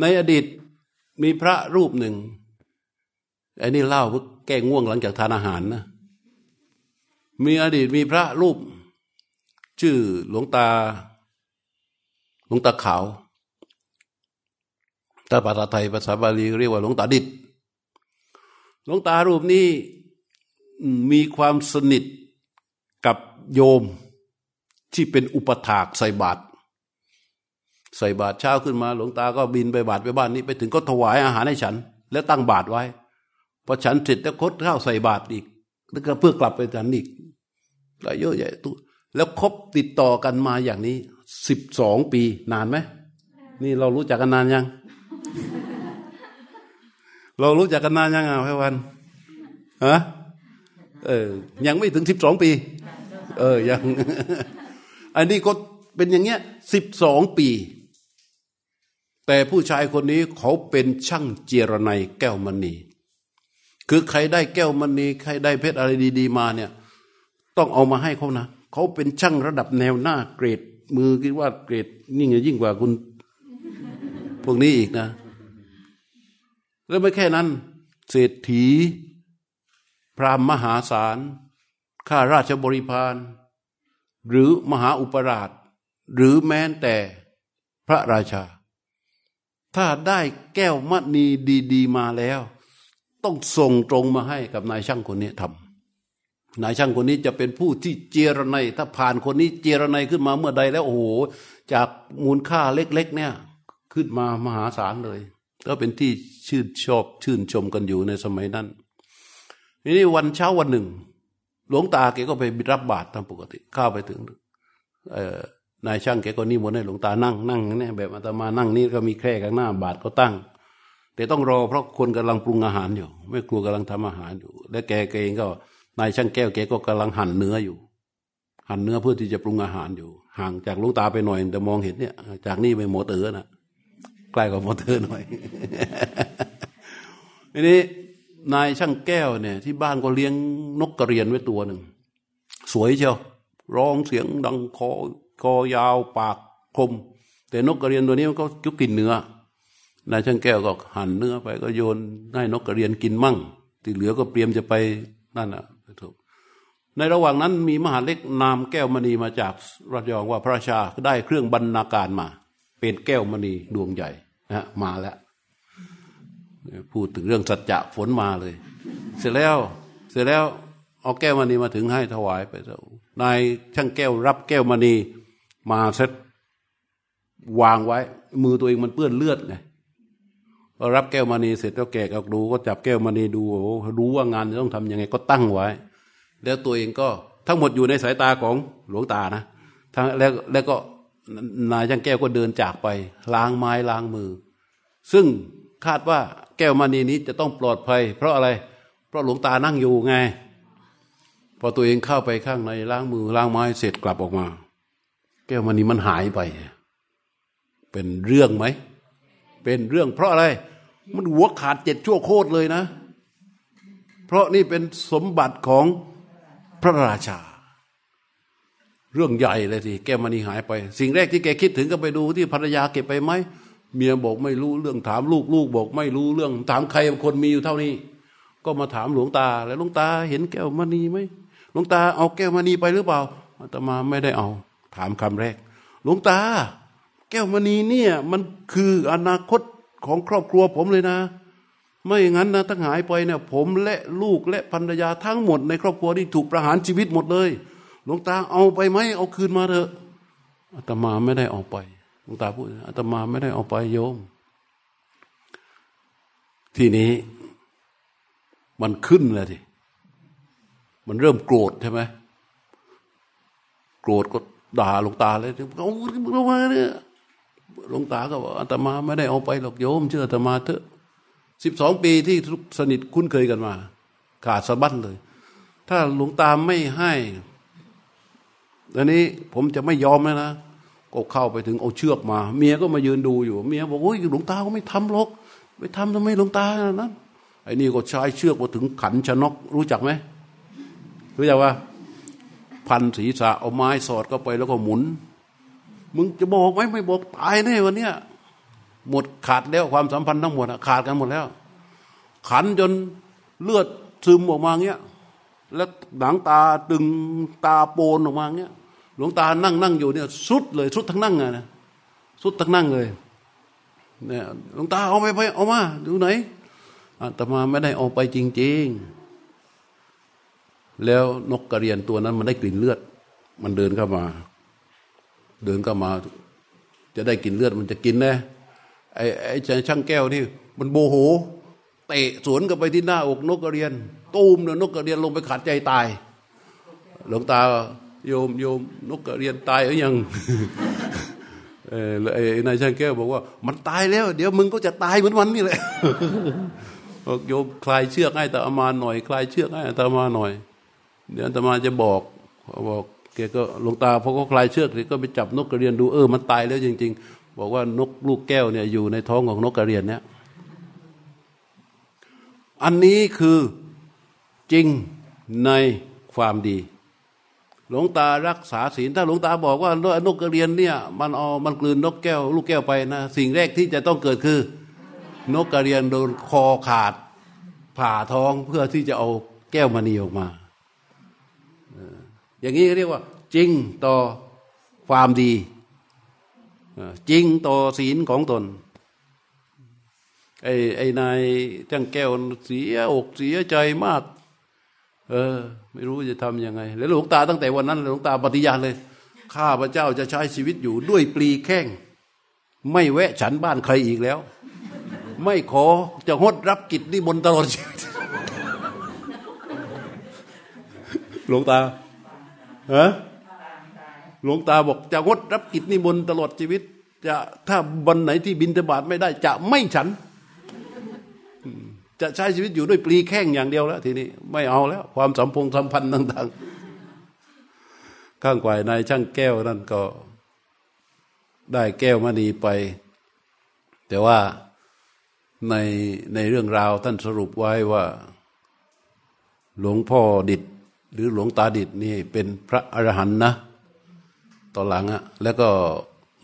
ในอดีตมีพระรูปหนึ่งไอ้นี่เล่าเพื่อแก้ง่วงหลังจากทานอาหารนะ มีอดีตมีพระรูป ชื่อหลวงตา หลวงตาขาวถ้าภาษาไทยภาษาบาลีเรียกว่าหลวงตาดิดหลวงตารูปนี้มีความสนิทกับโยมที่เป็นอุปถากใส่บาตรใส่บาตรเช้าขึ้นมา หลวงตาก็บินไปบาตรไปบ้านนี้ไปถึงก็ถวายอาหารให้ฉัน แล้วตั้งบาตรไว้พอฉันเสร็จแล้วคดข้าวใส่บาตรอีกแล้วก็เพื่อกลับไปฉันอีกหลายเยอะใหญ่ตัวแล้วคบติดต่อกันมาอย่างนี้ สิบสองปีนานไหม นี่เรารู้จักกันนานยัง เรารู้จักกันนานยังอะพี่วันฮะเออ ยังไม่ถึงสิบสองปี เออ ยัง อันนี้ก็เป็นอย่างเงี้ยสิบสองปี แต่ผู้ชายคนนี้เขาเป็นช่างเจรไนแก้วมณีคือใครได้แก้วมณีใครได้เพชรอะไรดี ๆ มาเนี่ย ต้องเอามาให้เขานะเขาเป็นช่างระดับแนวหน้าเกรด มือคิดว่าเกรดนี่งยิ่งกว่าคุณ พวกนี้อีกนะ แล้วไม่แค่นั้น เศรษฐี พรามมหาศาลข้าราชบริพารหรือมหาอุปราช หรือแม้แต่พระราชา ถ้าได้แก้วมณีดี ๆ มาแล้ว ต้องส่งตรงมาให้กับนายช่างคนนี้ทำ นายช่างคนนี้จะเป็นผู้ที่เจรไนถ้าผ่านคนนี้เจรไนขึ้นมาเมื่อใดแล้วโอ้โห จากมูลค่าเล็ก ๆ เนี่ย ขึ้นมามหาศาลเลย ก็เป็นที่ชื่นชอบชื่นชมกันอยู่ในสมัยนั้นทีนี้วันเช้าวันหนึ่ง หลวงตาแกก็ไปรับบาตรตามปกติเข้าไปถึงนายช่างแกก็นิมนต์ให้หลวงตานั่งนั่งเนี่ยแบบอาตมานั่งนี่ก็มีแคร่ข้างหน้าบาตรก็ตั้ง แต่ต้องรอเพราะคนกำลังปรุงอาหารอยู่ ไม่ครัวกำลังทำอาหารอยู่ และแกเองก็ นายช่างแก้วแกก็กำลังหั่นเนื้ออยู่ หั่นเนื้อเพื่อที่จะปรุงอาหารอยู่ ห่างจากลูกตาไปหน่อย แต่มองเห็นเนี่ย จากนี่ไปหมอเตอร์นะใกล้กว่าหมอเตอร์หน่อยทีนี้นายช่างแก้วเนี่ย ที่บ้านก็เลี้ยงนกกระเรียนไว้ตัวหนึ่ง สวยเชียวร้องเสียงดังคอคอยาวปากคม แต่นกกระเรียนตัวนี้มันก็จุกกินเนื้อนายช่างแก้วก็หั่นเนื้อไปก็โยนให้นกกระเรียนกินมั่งที่เหลือก็เตรียมจะไปนั่นอะ ถูกในระหว่างนั้นมีมหาเล็กนามแก้วมณีมาจากรัชยองว่าพระราชาได้เครื่องบรรณาการมา เป็นแก้วมณีดวงใหญ่นะมาแล้ว พูดถึงเรื่องสัจจะฝนมาเลย เสร็จแล้ว เสร็จแล้วเอาแก้วมณีมาถึงให้ถวายไปเจ้านายช่างแก้วรับแก้วมณีมาเสร็จวางไว้ มือตัวเองมันเปื้อนเลือดไง พอรับแก้วมณีเสร็จแล้วแกก็ดูก็จับแก้วมณีดูโอ้รู้ว่างานจะต้องทํำยังไงก็ตั้งไว้ แล้วตัวเองก็ทั้งหมดอยู่ในสายตาของหลวงตานะทั้งแล้วแล้วก็นายช่างแก้วก็เดินจากไป ล้างไม้ล้างมือ ซึ่งคาดว่าแก้วมณีนี้จะต้องปลอดภัย เพราะอะไร เพราะหลวงตานั่งอยู่ไง พอตัวเองเข้าไปข้างในล้างมือล้างไม้เสร็จกลับออกมา แก้วมณีมันหายไป เป็นเรื่องไหม เป็นเรื่องเพราะอะไร มันหัวขาดเจ็ดชั่วโคตรเลยนะ เพราะนี่เป็นสมบัติของพระราชา เรื่องใหญ่เลยทีแกมันนี่หายไป สิ่งแรกที่แกคิดถึงก็ไปดูที่ภรรยาเก็บไปไหมเมียบอกไม่รู้เรื่องถามลูกลูกบอกไม่รู้เรื่อง ถามใครคนมีอยู่เท่านี้ ก็มาถามหลวงตา แล้วหลวงตาเห็นแก้วมณีไหมหลวงตาเอาแก้วมณีไปหรือเปล่าอาตมาไม่ได้เอา ถามคำแรก หลวงตา แก้วมณีเนี่ย มันคืออนาคต ของครอบครัวผมเลยนะ ไม่อย่างนั้นนะถ้าหายไปเนี่ยผมและลูกและภรรยาทั้งหมดในครอบครัวที่ถูกประหารชีวิตหมดเลยหลวงตาเอาไปไหมเอาคืนมาเถอะอาตมาไม่ได้เอาไปหลวงตาพูดอาตมาไม่ได้เอาไปโยม ทีนี้มันขึ้นเลยทีมันเริ่มโกรธใช่ไหมโกรธก็ด่าหลวงตาเลยเอาลงมาเนี่ย หลวงตาก็บอกอาตมาไม่ได้เอาไปหรอกโยมเชื่ออาตมาเถอะสิบสองปีที่สนิทคุ้นเคยกันมา ขาดสะบั้นเลย ถ้าหลวงตาไม่ให้อันนี้ผมจะไม่ยอมเลยนะก็เข้าไปถึงเอาเชือกมา เมียก็มายืนดูอยู่ เมียบอกโอ้ยหลวงตาก็ไม่ทำหรอกไปทำทำไมหลวงตานั้นไอ้นี่ก็ใช้เชือกมาถึงขันชนกรู้จักไหมรู้จักว่า พันศีรษะเอาไม้สอดเข้าไปแล้วก็หมุน มึงจะบอกไหมไม่บอกตายแน่วันเนี้ยหมดขาดแล้วความสัมพันธ์ทั้งหมดขาดกันหมดแล้ว ขันจนเลือดซึมออกมาเงี้ย แล้วหนังตาตึงตาโปนออกมาเงี้ย หลวงตานั่งนั่งอยู่เนี่ยสุดเลยสุดทั้งนั่งไงนะสุดทั้งนั่งเลยเนี่ยหลวงตาเอาไปไปเอามาดูไหนอาตมาไม่ได้เอาไปจริง ๆ แล้วนกกระเรียนตัวนั้นมันได้กลิ่นเลือด มันเดินเข้ามา เดินเข้ามา จะได้กินเลือดมันจะกินแน่ไอ้ไอ้ช่างแก้วนี่มันโบโหเตะสวนกับไปที่หน้าอกนกกระเรียน ตูมเนี่ยนกกระเรียนลงไปขาดใจตาย หลวงตาโยมโยมนกกระเรียนตายหรือยังเออไอ้นายช่างแก้วบอกว่า มันตายแล้ว เดี๋ยวมึงก็จะตายเหมือนมันนี่แหละบอกโยมคลายเชือกให้ตามาหน่อย คลายเชือกให้ตามาหน่อย เดี๋ยวตามาจะบอกบอก แกก็หลวงตาพอเขาคลายเชือกก็ไปจับนกกระเรียนดูเออมันตายแล้วจริง ๆ บอกว่านกลูกแก้วเนี่ยอยู่ในท้องของนกกระเรียนเนี่ยอันนี้คือจริงในความดี หลวงตารักษาศีลถ้าหลวงตาบอกว่านกกระเรียนเนี่ยมันเอามันกลืนนกแก้ว ลูกแก้วไปนะสิ่งแรกที่จะต้องเกิดคือ นกกระเรียนโดนคอขาดผ่าท้องเพื่อที่จะเอาแก้วมณีออกมา อย่างนี้เรียกว่า จริงต่อความดีจริงต่อศีลของตนไอ้ไอ้นายจ้างแก้วเสียอกเสียใจมาก เออ ไม่รู้จะทำยังไง แล้วหลวงตาตั้งแต่วันนั้นหลวงตาปฏิญาณเลยข้าพระเจ้าจะใช้ชีวิตอยู่ด้วยปลีแข้ง ไม่แวะฉันบ้านใครอีกแล้ว ไม่ขอจะงดรับกิจนิมนต์ตลอดชีวิตหลวงตา ฮะหลวงตาบอกจะงดรับกิจนิมนต์ตลอดชีวิต จะถ้าวันไหนที่บินทบาทไม่ได้ จะไม่ฉัน จะใช้ชีวิตอยู่ด้วยปลีแข้งอย่างเดียวแล้ว ทีนี้ไม่เอาแล้ว ความสัมพงสัมพันธ์ต่าง ๆ ข้างกวายนายช่างแก้วนั่นก็ ได้แก้วมณีไป แต่ว่าในในเรื่องราวท่านสรุปไว้ว่า หลวงพ่อดิด หรือหลวงตาดิดนี่เป็นพระอรหันต์นะต่อหลังอะแล้วก็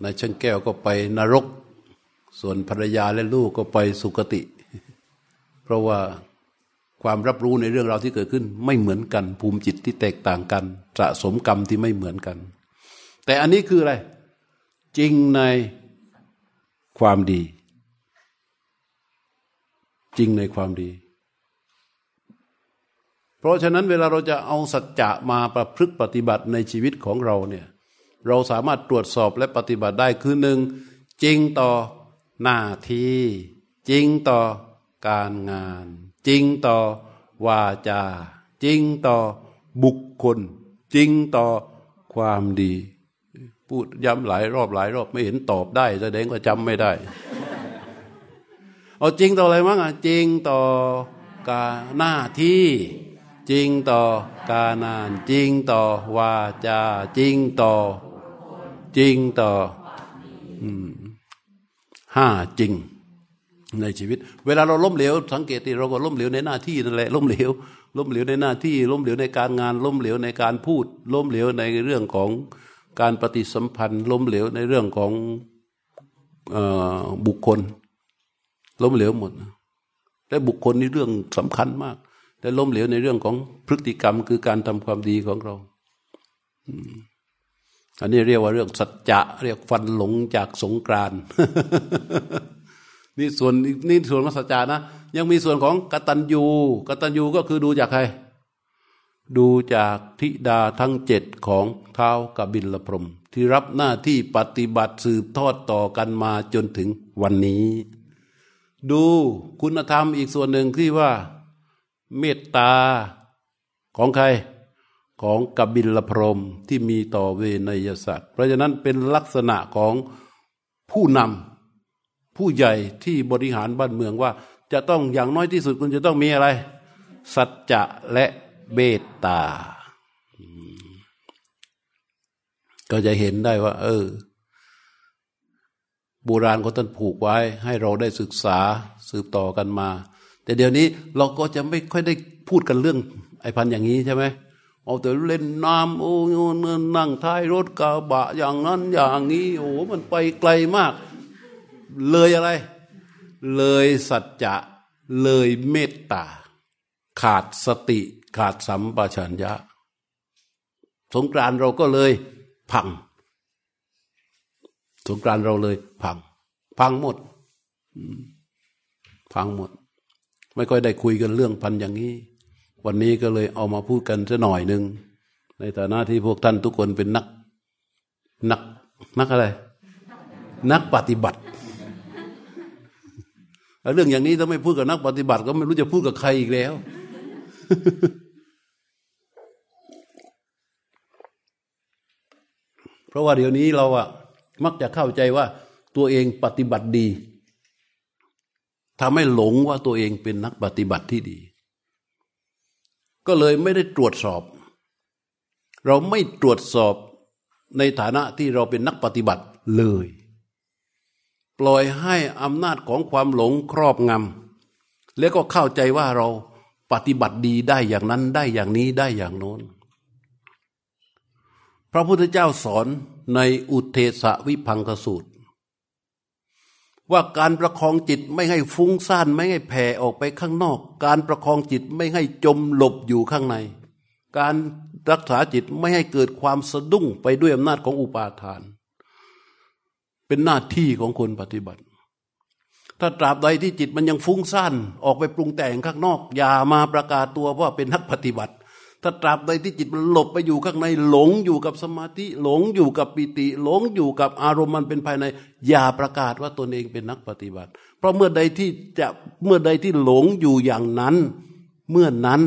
นายช่างแก้วก็ไปนรก ส่วนภรรยาและลูกก็ไปสุคติ เพราะว่าความรับรู้ในเรื่องราวที่เกิดขึ้นไม่เหมือนกัน ภูมิจิตที่แตกต่างกันสะสมกรรมที่ไม่เหมือนกัน แต่อันนี้คืออะไร จริงในความดี จริงในความดี เพราะฉะนั้นเวลาเราจะเอาสัจจะมาประพฤติปฏิบัติในชีวิตของเราเนี่ยเราสามารถตรวจสอบและปฏิบัติได้คือหนึ่งจริงต่อหน้าที่จริงต่อการงาน จริงต่อวาจา จริงต่อบุคคล จริงต่อความดี พูดย้ำหลายรอบหลายรอบไม่เห็นตอบได้แสดงว่าจำไม่ได้ เอาจริงต่ออะไรมั้งอะจริงต่อการหน้าที่ จริงต่อการงานจริงต่อวาจาจริงต่อ จริงต่อห้าจริง ในชีวิต เวลาเราล้มเหลวสังเกตที่เราก็ล้มเหลวในหน้าที่นั่นแหละล้มเหลวล้มเหลวในหน้าที่ ล้มเหลวในการงาน ล้มเหลวในการพูด ล้มเหลวในเรื่องของการปฏิสัมพันธ์ ล้มเหลวในเรื่องของบุคคล ล้มเหลวหมด และบุคคลนี่เรื่องสำคัญมาก แต่ล้มเหลวในเรื่องของพฤติกรรมคือการทำความดีของเราอันนี้เรียกว่าเรื่องสัจจะเรียกฟันหลงจากสงกรานนี่ส่วนนี่ส่วนของสัจจะนะ ยังมีส่วนของกตัญญูกตัญญูก็คือดูจากใคร ดูจากธิดาทั้งเจ็ดของเท้ากบิลพรม ที่รับหน้าที่ปฏิบัติสืบทอดต่อกันมาจนถึงวันนี้ ดูคุณธรรมอีกส่วนหนึ่งที่ว่า เมตตาของใครของกบิลพรมที่มีต่อเวนยสัตว์ เพราะฉะนั้นเป็นลักษณะของผู้นำผู้ใหญ่ที่บริหารบ้านเมืองว่า จะต้องอย่างน้อยที่สุดคุณจะต้องมีอะไร สัจจะและเบตตา ก็จะเห็นได้ว่า เออโบราณเขาท่านผูกไว้ ให้เราได้ศึกษาสืบต่อกันมา แต่เดี๋ยวนี้เราก็จะไม่ค่อยได้พูดกันเรื่องไอ้พันอย่างนี้ใช่ไหมเอาแต่เล่นน้ำโอ้ยนั่งท้ายรถกระบะอย่างนั้นอย่างนี้โอ้มันไปไกลมาก เลยอะไร เลยสัจจะเลยเมตตา ขาดสติขาดสัมปชัญญะ สงกรานเราก็เลยพัง สงกรานเราเลยพัง พังหมด พังหมด ไม่ค่อยได้คุยกันเรื่องพันอย่างนี้ วันนี้ก็เลยเอามาพูดกันสัหน่อยหนึ่งในฐานะที่พวกท่านทุกคนเป็นนักนักนักอะไร นักปฏิบัติเรื่องอย่างนี้ถ้าไม่พูดกับนักปฏิบัติ ก็ไม่รู้จะพูดกับใครอีกแล้ว เพราะว่าเดี๋ยวนี้เราอะมักจะเข้าใจว่าตัวเองปฏิบัติดี ทำให้หลงว่าตัวเองเป็นนักปฏิบัติที่ดี ก็เลยไม่ได้ตรวจสอบ เราไม่ตรวจสอบในฐานะที่เราเป็นนักปฏิบัติเลย ปล่อยให้อำนาจของความหลงครอบงำแล้วก็เข้าใจว่าเราปฏิบัติดีได้อย่างนั้นได้อย่างนี้ได้อย่างโน้น พระพุทธเจ้าสอนในอุเทสวิพังคสูตร ว่าการประคองจิตไม่ให้ฟุ้งซ่านไม่ให้แผ่ออกไปข้างนอก การประคองจิตไม่ให้จมหลบอยู่ข้างใน การรักษาจิตไม่ให้เกิดความสะดุ้งไปด้วยอำนาจของอุปาทาน เป็นหน้าที่ของคนปฏิบัติ ถ้าตราบใดที่จิตมันยังฟุ้งซ่านออกไปปรุงแต่งข้างนอก อย่ามาประกาศตัวว่าเป็นนักปฏิบัติ ถ้าตราบใดที่จิตมันหลบไปอยู่ข้างในหลงอยู่กับสมาธิ หลงอยู่กับปิติ หลงอยู่กับอารมณ์มันเป็นภายใน อย่าประกาศว่าตนเองเป็นนักปฏิบัติ เพราะเมื่อใดที่จะเมื่อใดที่หลงอยู่อย่างนั้น เมื่อนั้น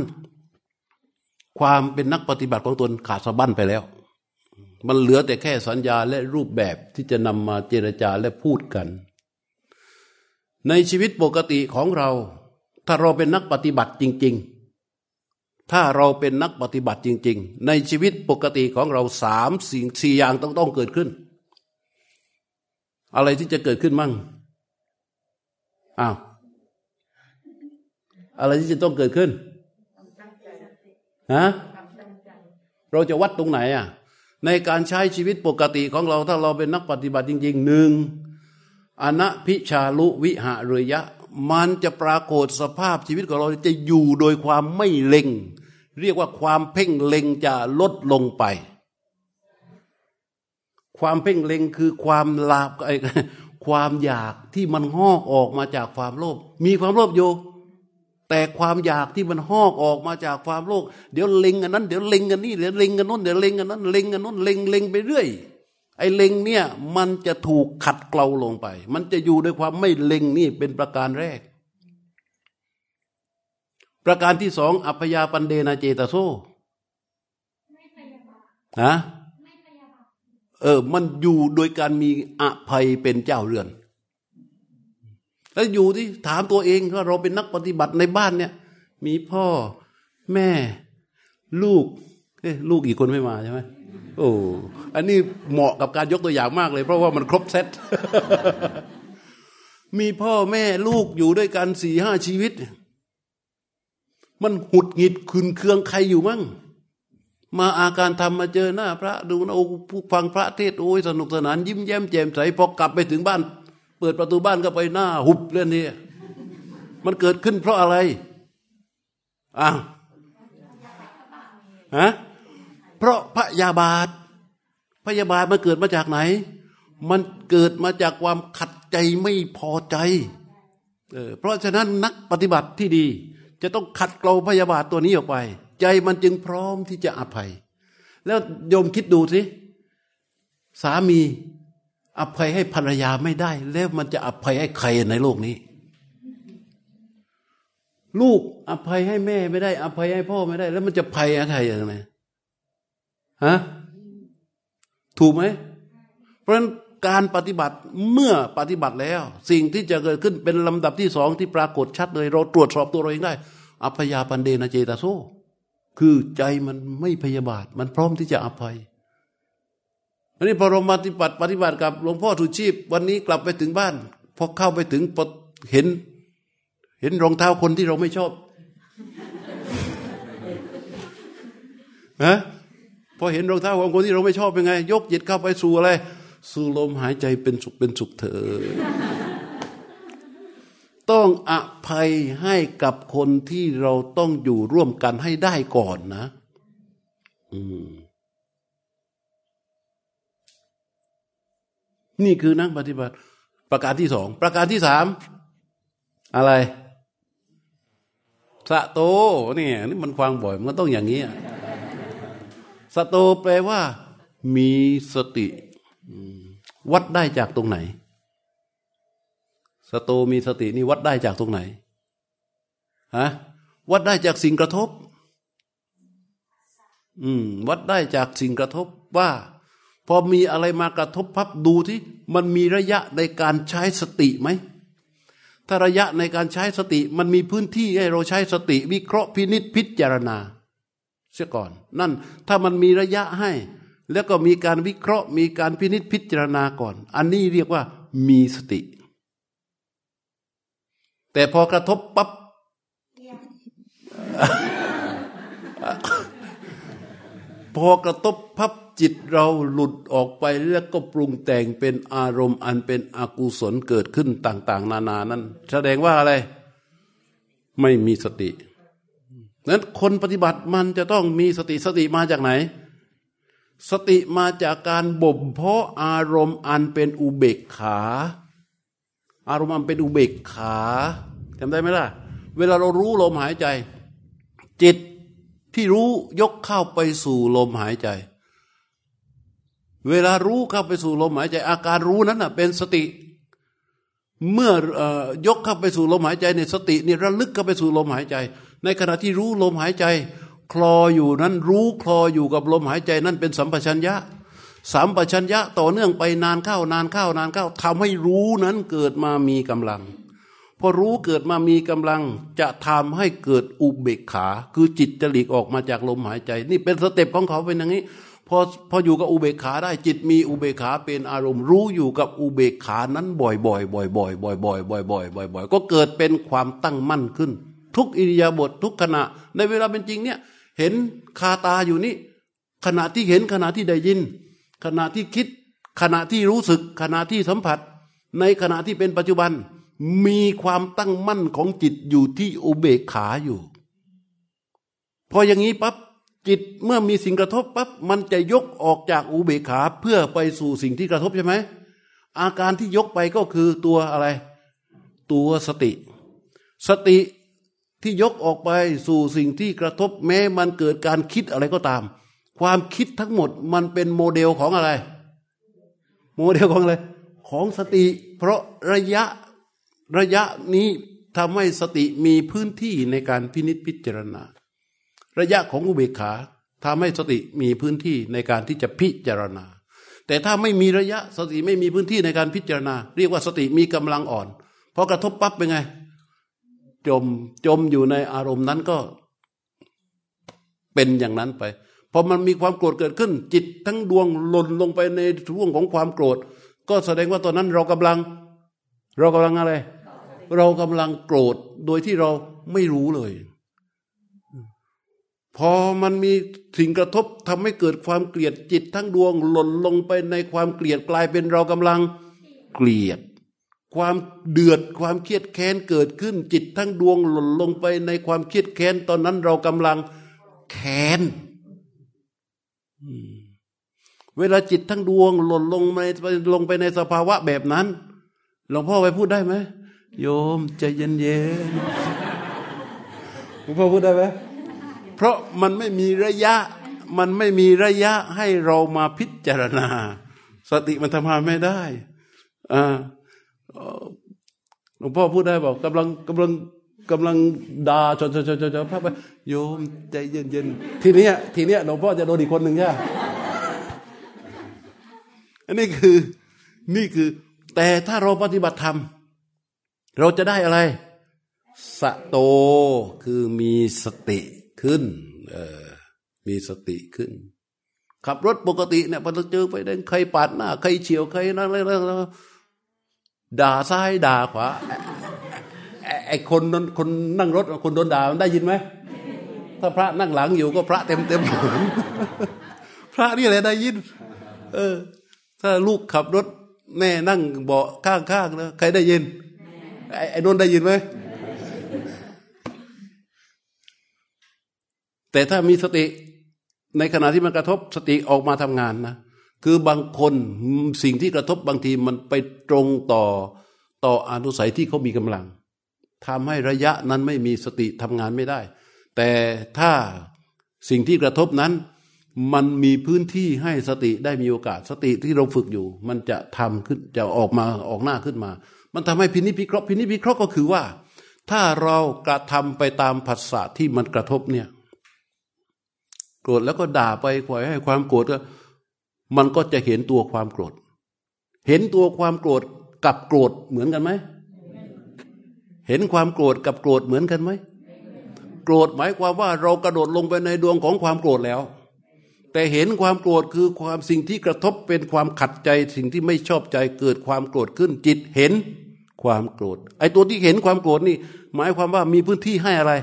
ความเป็นนักปฏิบัติของตนขาดสะบั้นไปแล้ว มันเหลือแต่แค่สัญญาและรูปแบบที่จะนำมาเจรจาและพูดกัน ในชีวิตปกติของเรา ถ้าเราเป็นนักปฏิบัติจริง ๆ ถ้าเราเป็นนักปฏิบัติจริง ๆ ในชีวิตปกติของเราสามสิ่งสี่อย่างต้องต้องเกิดขึ้น อะไรที่จะเกิดขึ้นมั่งอ้าวอะไรที่จะต้องเกิดขึ้นฮะเราจะวัดตรงไหนอะ ในการใช้ชีวิตปกติของเราถ้าเราเป็นนักปฏิบัติจริงๆหนึ่งอนัพิชาลุวิหะเรยะ มันจะปรากฏสภาพชีวิตของเราจะอยู่โดยความไม่เล็ง เรียกว่าความเพ่งเล็งจะลดลงไป ความเพ่งเล็งคือความลาบความอยากที่มันหอกออกมาจากความโลภมีความโลภอยู่แต่ความอยากที่มันหอกออกมาจากความโลภเดี๋ยวเล็งอันนั้นเดี๋ยวเล็งกันนี่เดี๋ยวเล็งกันนู้นเดี๋ยวเล็งกันนั้นเล็งกันนู้นเล็งเล็งไปเรื่อยไอ้เล็งเนี่ยมันจะถูกขัดเกลาลงไป มันจะอยู่ด้วยความไม่เล็งนี่เป็นประการแรก ประการที่สองอัพยาปันเดนาเจตโซฮะเออ มันอยู่โดยการมีอภัยเป็นเจ้าเรือน แล้วอยู่ที่ถามตัวเองว่าเราเป็นนักปฏิบัติในบ้านเนี่ย มีพ่อแม่ลูกเอ้ลูกอีกคนไม่มาใช่ไหมโอ้อันนี้เหมาะกับการยกตัวอย่างมากเลย เพราะว่ามันครบเซตมีพ่อแม่ลูกอยู่ด้วยกันสี่ห้าชีวิต มันหุดหงิดขุนเคืองใครอยู่มั่ง มาอาการทำมาเจอหน้า พระดูนะโอ้ผู้ฟังพระเทศโอ้ยสนุกสนาน ยิ้มแย้มแจ่มใสพอกลับไปถึงบ้าน เปิดประตูบ้านก็ไปหน้า หุบเรื่องนี้มันเกิดขึ้นเพราะอะไรอ้าวฮะเพราะพระยาบาทพยาบาทมันเกิดมาจากไหน มันเกิดมาจากความขัดใจไม่พอใจเออเพราะฉะนั้นนักปฏิบัติที่ดี จะต้องขัดเกลาพยาบาทตัวนี้ออกไป ใจมันจึงพร้อมที่จะอภัย แล้วโยมคิดดูสิสามีอภัยให้ภรรยาไม่ได้ แล้วมันจะอภัยให้ใครในโลกนี้ ลูกอภัยให้แม่ไม่ได้ อภัยให้พ่อไม่ได้ แล้วมันจะภัยใครยังไงฮะถูกไหมเพราะฉะนั้น การปฏิบัติเมื่อปฏิบัติแล้ว สิ่งที่จะเกิดขึ้นเป็นลำดับที่สองที่ปรากฏชัดเลย เราตรวจสอบตัวเราเองได้อภยาปันเดนะเจตาโซคือใจมันไม่พยาบาท มันพร้อมที่จะอภัยอันนี้พอเราปฏิบัติปฏิบัติกับหลวงพ่อทุชีพ วันนี้กลับไปถึงบ้านพอเข้าไปถึงเห็น เห็นรองเท้าคนที่เราไม่ชอบฮะพอเห็นรองเท้าของคนที่เราไม่ชอบเป็นไง ยกจิตเข้าไปสู่อะไร สู่ลมหายใจเป็นสุขเป็นสุขเถอต้องอภัยให้กับคนที่เราต้องอยู่ร่วมกันให้ได้ก่อนนะอืมนี่คือนักปฏิบัติ ประการที่สอง ประการที่สามอะไร สะโตเนี่ยนี่มันควางบ่อย มันต้องอย่างนี้สะโตแปลว่า มีสติ วัดได้จากตรงไหน สโตมีสตินี่วัดได้จากตรงไหนฮะวัดได้จากสิ่งกระทบ อืม วัดได้จากสิ่งกระทบว่า พอมีอะไรมากระทบพับดูที่มันมีระยะในการใช้สติไหมถ้าระยะในการใช้สติ มันมีพื้นที่ให้เราใช้สติ วิเคราะห์พินิษพิจารณา เสียก่อน นั่นถ้ามันมีระยะให้ แล้วก็มีการวิเคราะห์ มีการพินิษพิจารณาก่อน อันนี้เรียกว่ามีสติ แต่พอกระทบปับ๊บพอกระทบพับจิตเราหลุดออกไปแล้วก็ปรุงแต่งเป็นอารมณ์ อันเป็นอกุศลเกิดขึ้นต่าง ๆ นานานั้น แสดงว่าอะไร ไม่มีสตินั้นคนปฏิบัติมันจะต้องมีสติสติมาจากไหน สติมาจากการบ่มเพาะอารมณ์อันเป็นอุเบกขา อารมณ์อันเป็นอุเบกขาจำได้ไหมล่ะ เวลาเรารู้ลมหายใจ จิตที่รู้ยกเข้าไปสู่ลมหายใจ เวลารู้เข้าไปสู่ลมหายใจ อาการรู้นั้นเป็นสติ เมื่อยกเข้าไปสู่ลมหายใจในสตินี่ระลึกเข้าไปสู่ลมหายใจ ในขณะที่รู้ลมหายใจ คลออยู่นั้นรู้คลออยู่กับลมหายใจนั่นเป็นสัมปชัญญะสัมปชัญญะต่อเนื่องไปนานเข้านานเข้านานเข้าทำให้รู้นั้นเกิดมามีกำลังพอรู้เกิดมามีกำลังจะทำให้เกิดอุเบกขา คือจิตจะหลีกออกมาจากลมหายใจ นี่เป็น step ของเขาเป็นอย่างนี้พอพออยู่กับอุเบกขาได้จิตมีอุเบกขาเป็นอารมณ์รู้อยู่กับอุเบกขานั้นบ่อยๆบ่อยๆบ่อยๆบ่อยๆบ่อยๆบ่อยๆบ่อยๆก็เกิดเป็นความตั้งมั่นขึ้น ทุกอิริยาบถททุกขณะ ในเวลาเป็นจริงเนี่ย เห็นคาตาอยู่นี่ ขณะที่เห็นขณะที่ได้ยิน ขณะที่คิด ขณะที่รู้สึก ขณะที่สัมผัส ในขณะที่เป็นปัจจุบัน มีความตั้งมั่นของจิตอยู่ที่อุเบกขาอยู่ พออย่างนี้ปั๊บจิตเมื่อมีสิ่งกระทบปั๊บมันจะยกออกจากอุเบกขาเพื่อไปสู่สิ่งที่กระทบใช่ไหมอาการที่ยกไปก็คือตัวอะไร ตัวสติ สติ ที่ยกออกไปสู่สิ่งที่กระทบแม้มันเกิดการคิดอะไรก็ตาม ความคิดทั้งหมดมันเป็นโมเดลของอะไร โมเดลของอะไร ของสติ เพราะระยะระยะนี้ทำให้สติมีพื้นที่ในการพินิจพิจารณา ระยะของอุเบกขาทำให้สติมีพื้นที่ในการที่จะพิจารณา แต่ถ้าไม่มีระยะสติไม่มีพื้นที่ในการพิจารณา เรียกว่าสติมีกำลังอ่อนพอกระทบปั๊บเป็นไง จมจมอยู่ในอารมณ์นั้นก็เป็นอย่างนั้นไปพอมันมีความโกรธเกิดขึ้น จิตทั้งดวงหล่นลงไปในช่วงของความโกรธ ก็แสดงว่าตอนนั้นเรากำลัง เรากำลังอะไร เรากำลังโกรธโดยที่เราไม่รู้เลย พอมันมีสิ่งกระทบทำให้เกิดความเกลียดจิตทั้งดวงหล่นลงไปในความเกลียดกลายเป็นเรากำลังเกลียด ความเดือดความเครียดแค้นเกิดขึ้น จิตทั้งดวงหล่นลงไปในความเครียดแค้น ตอนนั้นเรากำลังแค้นเวลาจิตทั้งดวง หล่นลงในลงไปในสภาวะแบบนั้นหลวงพ่อไปพูดได้ไหมโยมใจเย็นๆหลวงพ่อพูดได้ไหมเพราะมันไม่มีระยะ มันไม่มีระยะให้เรามาพิจารณา สติมันทำงานไม่ได้อ่า หลวงพ่อพูดได้บอกกำลังกำลังกำลังด่าจนจนจนจนพระไปโยมใจเย็นเย็นทีนี้ทีนี้หลวงพ่อจะโดนอีกคนหนึ่งใช่ไหมอันนี้คือนี่คือ แต่ถ้าเราปฏิบัติธรรม เราจะได้อะไร สโตคือมีสติขึ้น เออมีสติขึ้น ขับรถปกติเนี่ยพอเราเจอไปเดินใครปาดหน้า ใครเฉียวใครนั่นอะไร ด่าซ้ายด่าขวาไอ้คนนั้นคนนั่งรถคนโดนด่ามันได้ยินไหมถ้าพระนั่งหลังอยู่ก็พระเต็มเต็มพระนี่แหละได้ยิน เออ ถ้าลูกขับรถแม่นั่งเบาะข้างๆนะใครได้ยินไอ้ไอ้นนได้ยินไหมแต่ถ้ามีสติในขณะที่มันกระทบสติออกมาทำงานนะ คือบางคนสิ่งที่กระทบบางทีมันไปตรงต่อต่ออนุสัยที่เขามีกำลังทำให้ระยะนั้นไม่มีสติทำงานไม่ได้ แต่ถ้าสิ่งที่กระทบนั้น มันมีพื้นที่ให้สติได้มีโอกาส สติที่เราฝึกอยู่ มันจะทำขึ้นจะออกมาออกหน้าขึ้นมา มันทำให้พินิจพิเคราะห์พินิจพิเคราะห์ก็คือว่า ถ้าเรากระทำไปตามผัสสะที่มันกระทบเนี่ยโกรธแล้วก็ด่าไปปล่อยให้ความโกรธก็ มันก็จะเห็นตัวความโกรธ เห็นตัวความโกรธกับโกรธเหมือนกันไหม เห็นความโกรธกับโกรธเหมือนกันไหม โกรธหมายความว่าเรากระโดดลงไปในดวงของความโกรธแล้ว แต่เห็นความโกรธคือความสิ่งที่กระทบเป็นความขัดใจสิ่งที่ไม่ชอบใจเกิดความโกรธขึ้นจิตเห็นความโกรธ ไอ้ตัวที่เห็นความโกรธนี่ หมายความว่ามีพื้นที่ให้อะไร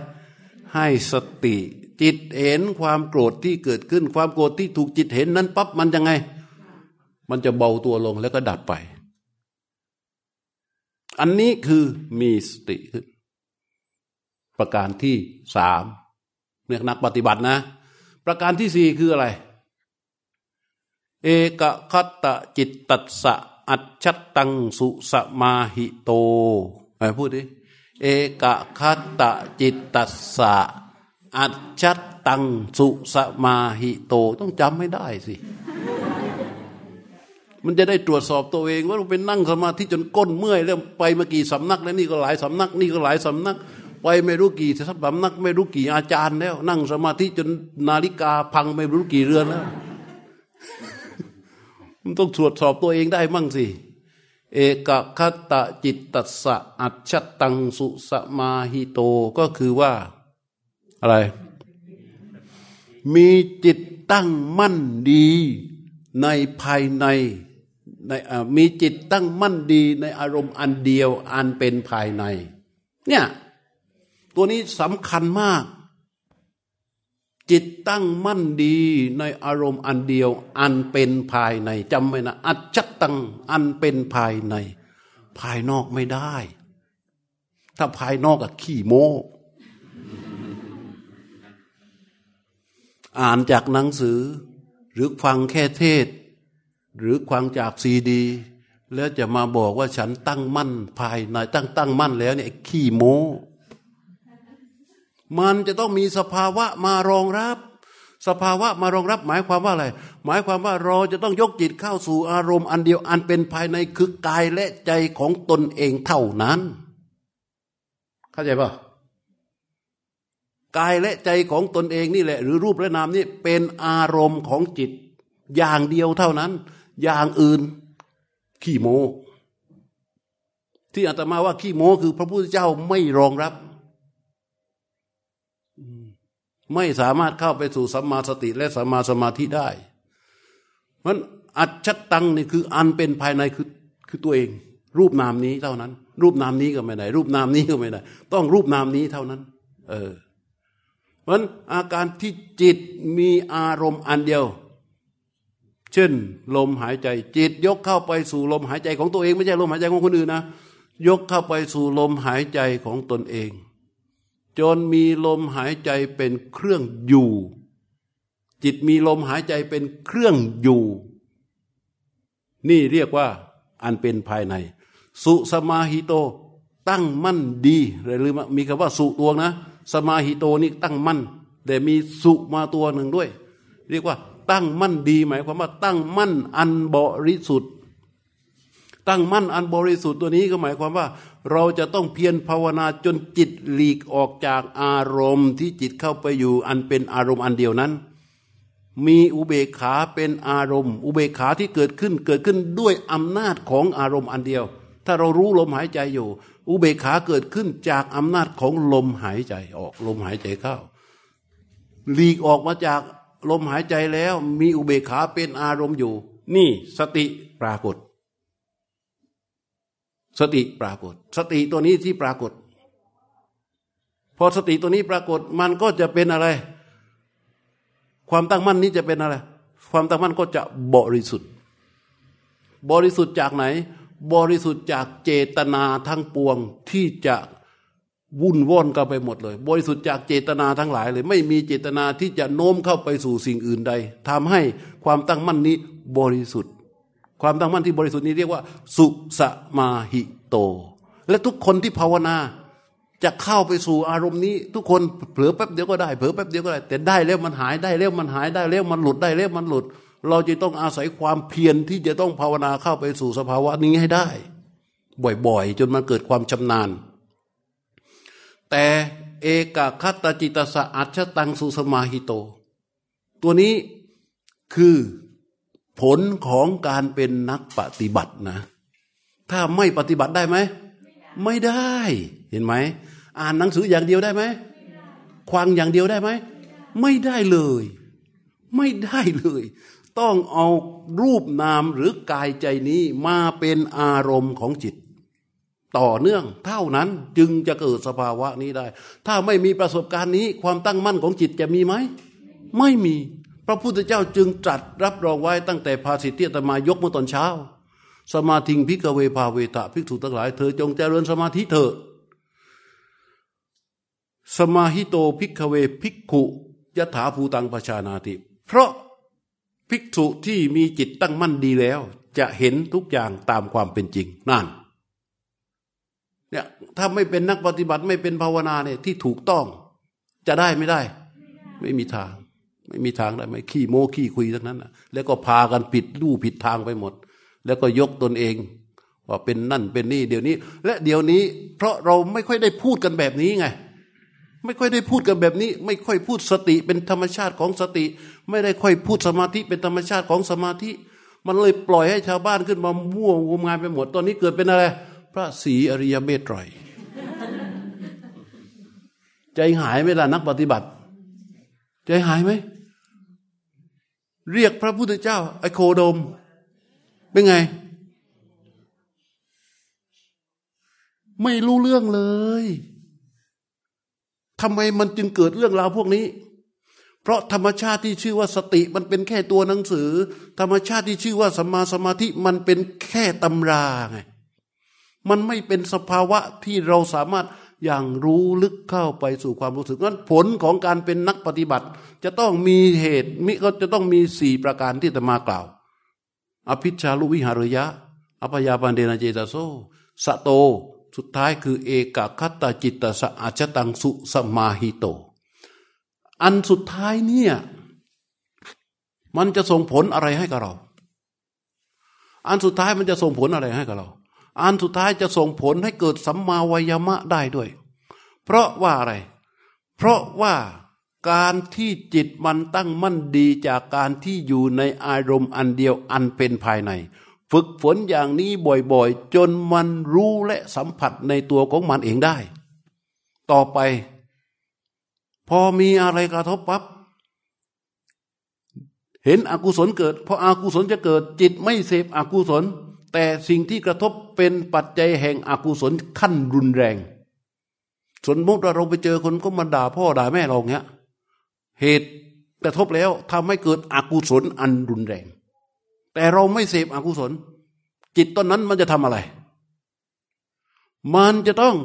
ให้สติ จิตเห็นความโกรธที่เกิดขึ้น ความโกรธที่ถูกจิตเห็นนั้นปั๊บมันยังไง มันจะเบาตัวลงแล้วก็ดับไป อันนี้คือมีสติขึ้น ประการที่สามเรียกนักปฏิบัตินะ ประการที่สี่คืออะไร เอกคัตตจิตตัสสะอัจฉตังสุสมาหิโตไปพูดดิ เอกคัตตจิตตัสสะ อัจฉตังสุสมาหิโตต้องจำไม่ได้สิ มันจะได้ตรวจสอบตัวเองว่าเราไปนั่งสมาธิจนก้นเมื่อยแล้วไปมากี่สำนัก แล้วนี่ก็หลายสำนัก นี่ก็หลายสำนัก ไปไม่รู้กี่สำนัก ไม่รู้กี่อาจารย์แล้ว นั่งสมาธิจนนาฬิกาพังไม่รู้กี่เรือนแล้วมันต้องตรวจสอบตัวเองได้มั่งสิเอกคตตะจิตตัสสะอัจฉตังสุสมาหิโตก็คือว่า อะไร มีจิตตั้งมั่นดีในภายในในมีจิตตั้งมั่นดีในอารมณ์อันเดียวอันเป็นภายใน เนี่ยตัวนี้สำคัญมาก จิตตั้งมั่นดีในอารมณ์อันเดียว อันเป็นภายในจำไว้นะอัจฉตังอันเป็นภายใน ภายนอกไม่ได้ ถ้าภายนอกอะขี้โม อ่านจากหนังสือ หรือฟังแค่เทศ หรือควังจากซีดี แล้วจะมาบอกว่าฉันตั้งมั่นภายในตั้งตั้งมั่นแล้วเนี่ยขี้โม้มันจะต้องมีสภาวะมารองรับ สภาวะมารองรับหมายความว่าอะไร หมายความว่าเราจะต้องยกจิตเข้าสู่อารมณ์อันเดียวอันเป็นภายในคือกายและใจของตนเองเท่านั้น เข้าใจปะ กายและใจของตนเองนี่แหละ หรือรูปและนามนี่เป็นอารมณ์ของจิต อย่างเดียวเท่านั้น อย่างอื่นขี้โม ที่อาตมาว่าขี้โมคือพระพุทธเจ้าไม่รองรับ ไม่สามารถเข้าไปสู่สัมมาสติและสัมมาสมาธิได้มันอัจฉตังนี่คืออันเป็นภายในคือคือตัวเอง รูปนามนี้เท่านั้น รูปนามนี้ก็ไม่ได้ รูปนามนี้ก็ไม่ได้ ต้องรูปนามนี้เท่านั้น เออ เพราะอาการที่จิตมีอารมณ์อันเดียว เช่น ลมหายใจ จิตยกเข้าไปสู่ลมหายใจของตัวเอง ไม่ใช่ลมหายใจของคนอื่นนะ ยกเข้าไปสู่ลมหายใจของตนเอง จนมีลมหายใจเป็นเครื่องอยู่ จิตมีลมหายใจเป็นเครื่องอยู่ นี่เรียกว่าอันเป็นภายใน สุสมาหิโตตั้งมั่นดีหรือมีคำว่าสุตัวนะ สมาหิโตนี่ตั้งมั่น แต่มีสุมาตัวหนึ่งด้วย เรียกว่าตั้งมั่นดีหมายความว่าตั้งมั่นอันบริสุทธิ์ ตั้งมั่นอันบริสุทธิ์ตัวนี้ก็หมายความว่า เราจะต้องเพียรภาวนาจนจิตหลีกออกจากอารมณ์ที่จิตเข้าไปอยู่อันเป็นอารมณ์อันเดียวนั้น มีอุเบกขาเป็นอารมณ์ อุเบกขาที่เกิดขึ้นเกิดขึ้นด้วยอำนาจของอารมณ์อันเดียว ถ้าเรารู้ลมหายใจอยู่ อุเบกขาเกิดขึ้นจากอำนาจของลมหายใจออก ลมหายใจเข้าหลีกออกมาจากลมหายใจแล้ว มีอุเบกขาเป็นอารมณ์อยู่ นี่สติปรากฏ สติปรากฏ สติตัวนี้ที่ปรากฏ พอสติตัวนี้ปรากฏมันก็จะเป็นอะไร ความตั้งมั่นนี้จะเป็นอะไร ความตั้งมั่นก็จะบริสุทธิ์ บริสุทธิ์จากไหน บริสุทธิ์จากเจตนาทั้งปวงที่จะวุ่นว่อนกันไปหมดเลย บริสุทธิ์จากเจตนาทั้งหลายเลย ไม่มีเจตนาที่จะโน้มเข้าไปสู่สิ่งอื่นใดทำให้ความตั้งมั่นนี้บริสุทธิ์ ความตั้งมั่นที่บริสุทธิ์นี้เรียกว่า สุสมาหิโต และทุกคนที่ภาวนาจะเข้าไปสู่อารมณ์นี้ ทุกคนเผลอแป๊บเดียวก็ได้เผลอแป๊บเดียวก็ได้ แต่ได้แล้วมันหายได้แล้วมันหายได้แล้วมันหลุดได้แล้วมันหลุด เราจะต้องอาศัยความเพียรที่จะต้องภาวนาเข้าไปสู่สภาวะนี้ให้ได้ บ่อยๆ จนมันเกิดความชำนาญ แต่เอกคัตจิตสะอัชตังสุสมาหิโต ตัวนี้คือผลของการเป็นนักปฏิบัตินะ ถ้าไม่ปฏิบัติได้ไหม ไม่ได้ เห็นไหม อ่านหนังสืออย่างเดียวได้ไหมควังอย่างเดียวได้ไหม ไม่ได้เลย ไม่ได้เลย ต้องเอารูปนามหรือกายใจนี้มาเป็นอารมณ์ของจิต ต่อเนื่องเท่านั้นจึงจะเกิดสภาวะนี้ได้ ถ้าไม่มีประสบการณ์นี้ความตั้งมั่นของจิตจะมีไหม ไม่มี พระพุทธเจ้าจึงตรัสรับรองไว้ตั้งแต่ภาสิทธิตมายกเมื่อตอนเช้า สมาธิงพิกเวภาเวตะภิกษุทั้งหลายเธอจงเจริญสมาธิเถอะสมาหิโตภิกเวภิกขุยถาภูตังปชานาติ เพราะ ภิกษุที่มีจิตตั้งมั่นดีแล้ว จะเห็นทุกอย่างตามความเป็นจริงนั่นเนี่ยถ้าไม่เป็นนักปฏิบัติไม่เป็นภาวนาเนี่ยที่ถูกต้อง จะได้ไม่ได้ ไม่มีทาง ไม่มีทางได้ไม่ขี้โม้ขี้คุยทั้งนั้นนะแล้วก็พากันผิดลู่ผิดทางไปหมด แล้วก็ยกตนเองว่าเป็นนั่นเป็นนี่เดี๋ยวนี้ และเดี๋ยวนี้ เพราะเราไม่ค่อยได้พูดกันแบบนี้ไง ไม่ค่อยได้พูดกันแบบนี้ ไม่ค่อยพูดสติเป็นธรรมชาติของสติ ไม่ได้ค่อยพูดสมาธิเป็นธรรมชาติของสมาธิ มันเลยปล่อยให้ชาวบ้านขึ้นมามั่วงมงานไปหมดตอนนี้เกิดเป็นอะไร พระศรีอริยเมตไตรใจหายไหมล่ะนักปฏิบัติ ใจหายไหมเรียกพระพุทธเจ้าไอโคโดม เป็นไง ไม่รู้เรื่องเลย ทำไมมันจึงเกิดเรื่องราวพวกนี้ เพราะธรรมชาติที่ชื่อว่าสติมันเป็นแค่ตัวหนังสือ ธรรมชาติที่ชื่อว่าสัมมาสมาธิมันเป็นแค่ตำราไงมันไม่เป็นสภาวะที่เราสามารถอย่างรู้ลึกเข้าไปสู่ความรู้สึกนั้นผลของการเป็นนักปฏิบัติ จะต้องมีเหตุมิก็จะต้องมีสี่ประการที่จะมากล่าว อภิชาลุวิหารยะ อภยาปันเดนเจตโซสโต สุดท้ายคือเอกคัตตาจิตตสะอาชตังสุสมาหิโต อันสุดท้ายเนี่ย มันจะส่งผลอะไรให้กับเรา อันสุดท้ายมันจะส่งผลอะไรให้กับเรา อันสุดท้ายจะส่งผลให้เกิดสัมมาวายมะได้ด้วย เพราะว่าอะไร เพราะว่าการที่จิตมันตั้งมั่นดีจากการที่อยู่ในอารมณ์อันเดียวอันเป็นภายใน ฝึกฝนอย่างนี้บ่อยๆ จนมันรู้และสัมผัสในตัวของมันเองได้ ต่อไป พอมีอะไรกระทบปับ๊บเห็นอกุศลเกิดพออกุศลจะเกิดจิตไม่เสพอกุศล แต่สิ่งที่กระทบเป็นปัจจัยแห่งอกุศลขั้นรุนแรงสมมติว่าเราไปเจอคนก็มาด่าพ่อด่าแม่เราเงี้ย เหตุกระทบแล้วทำให้เกิดอกุศลอันรุนแรง แต่เราไม่เสพอกุศล จิตตอนนั้นมันจะทำอะไร มันจะต้อง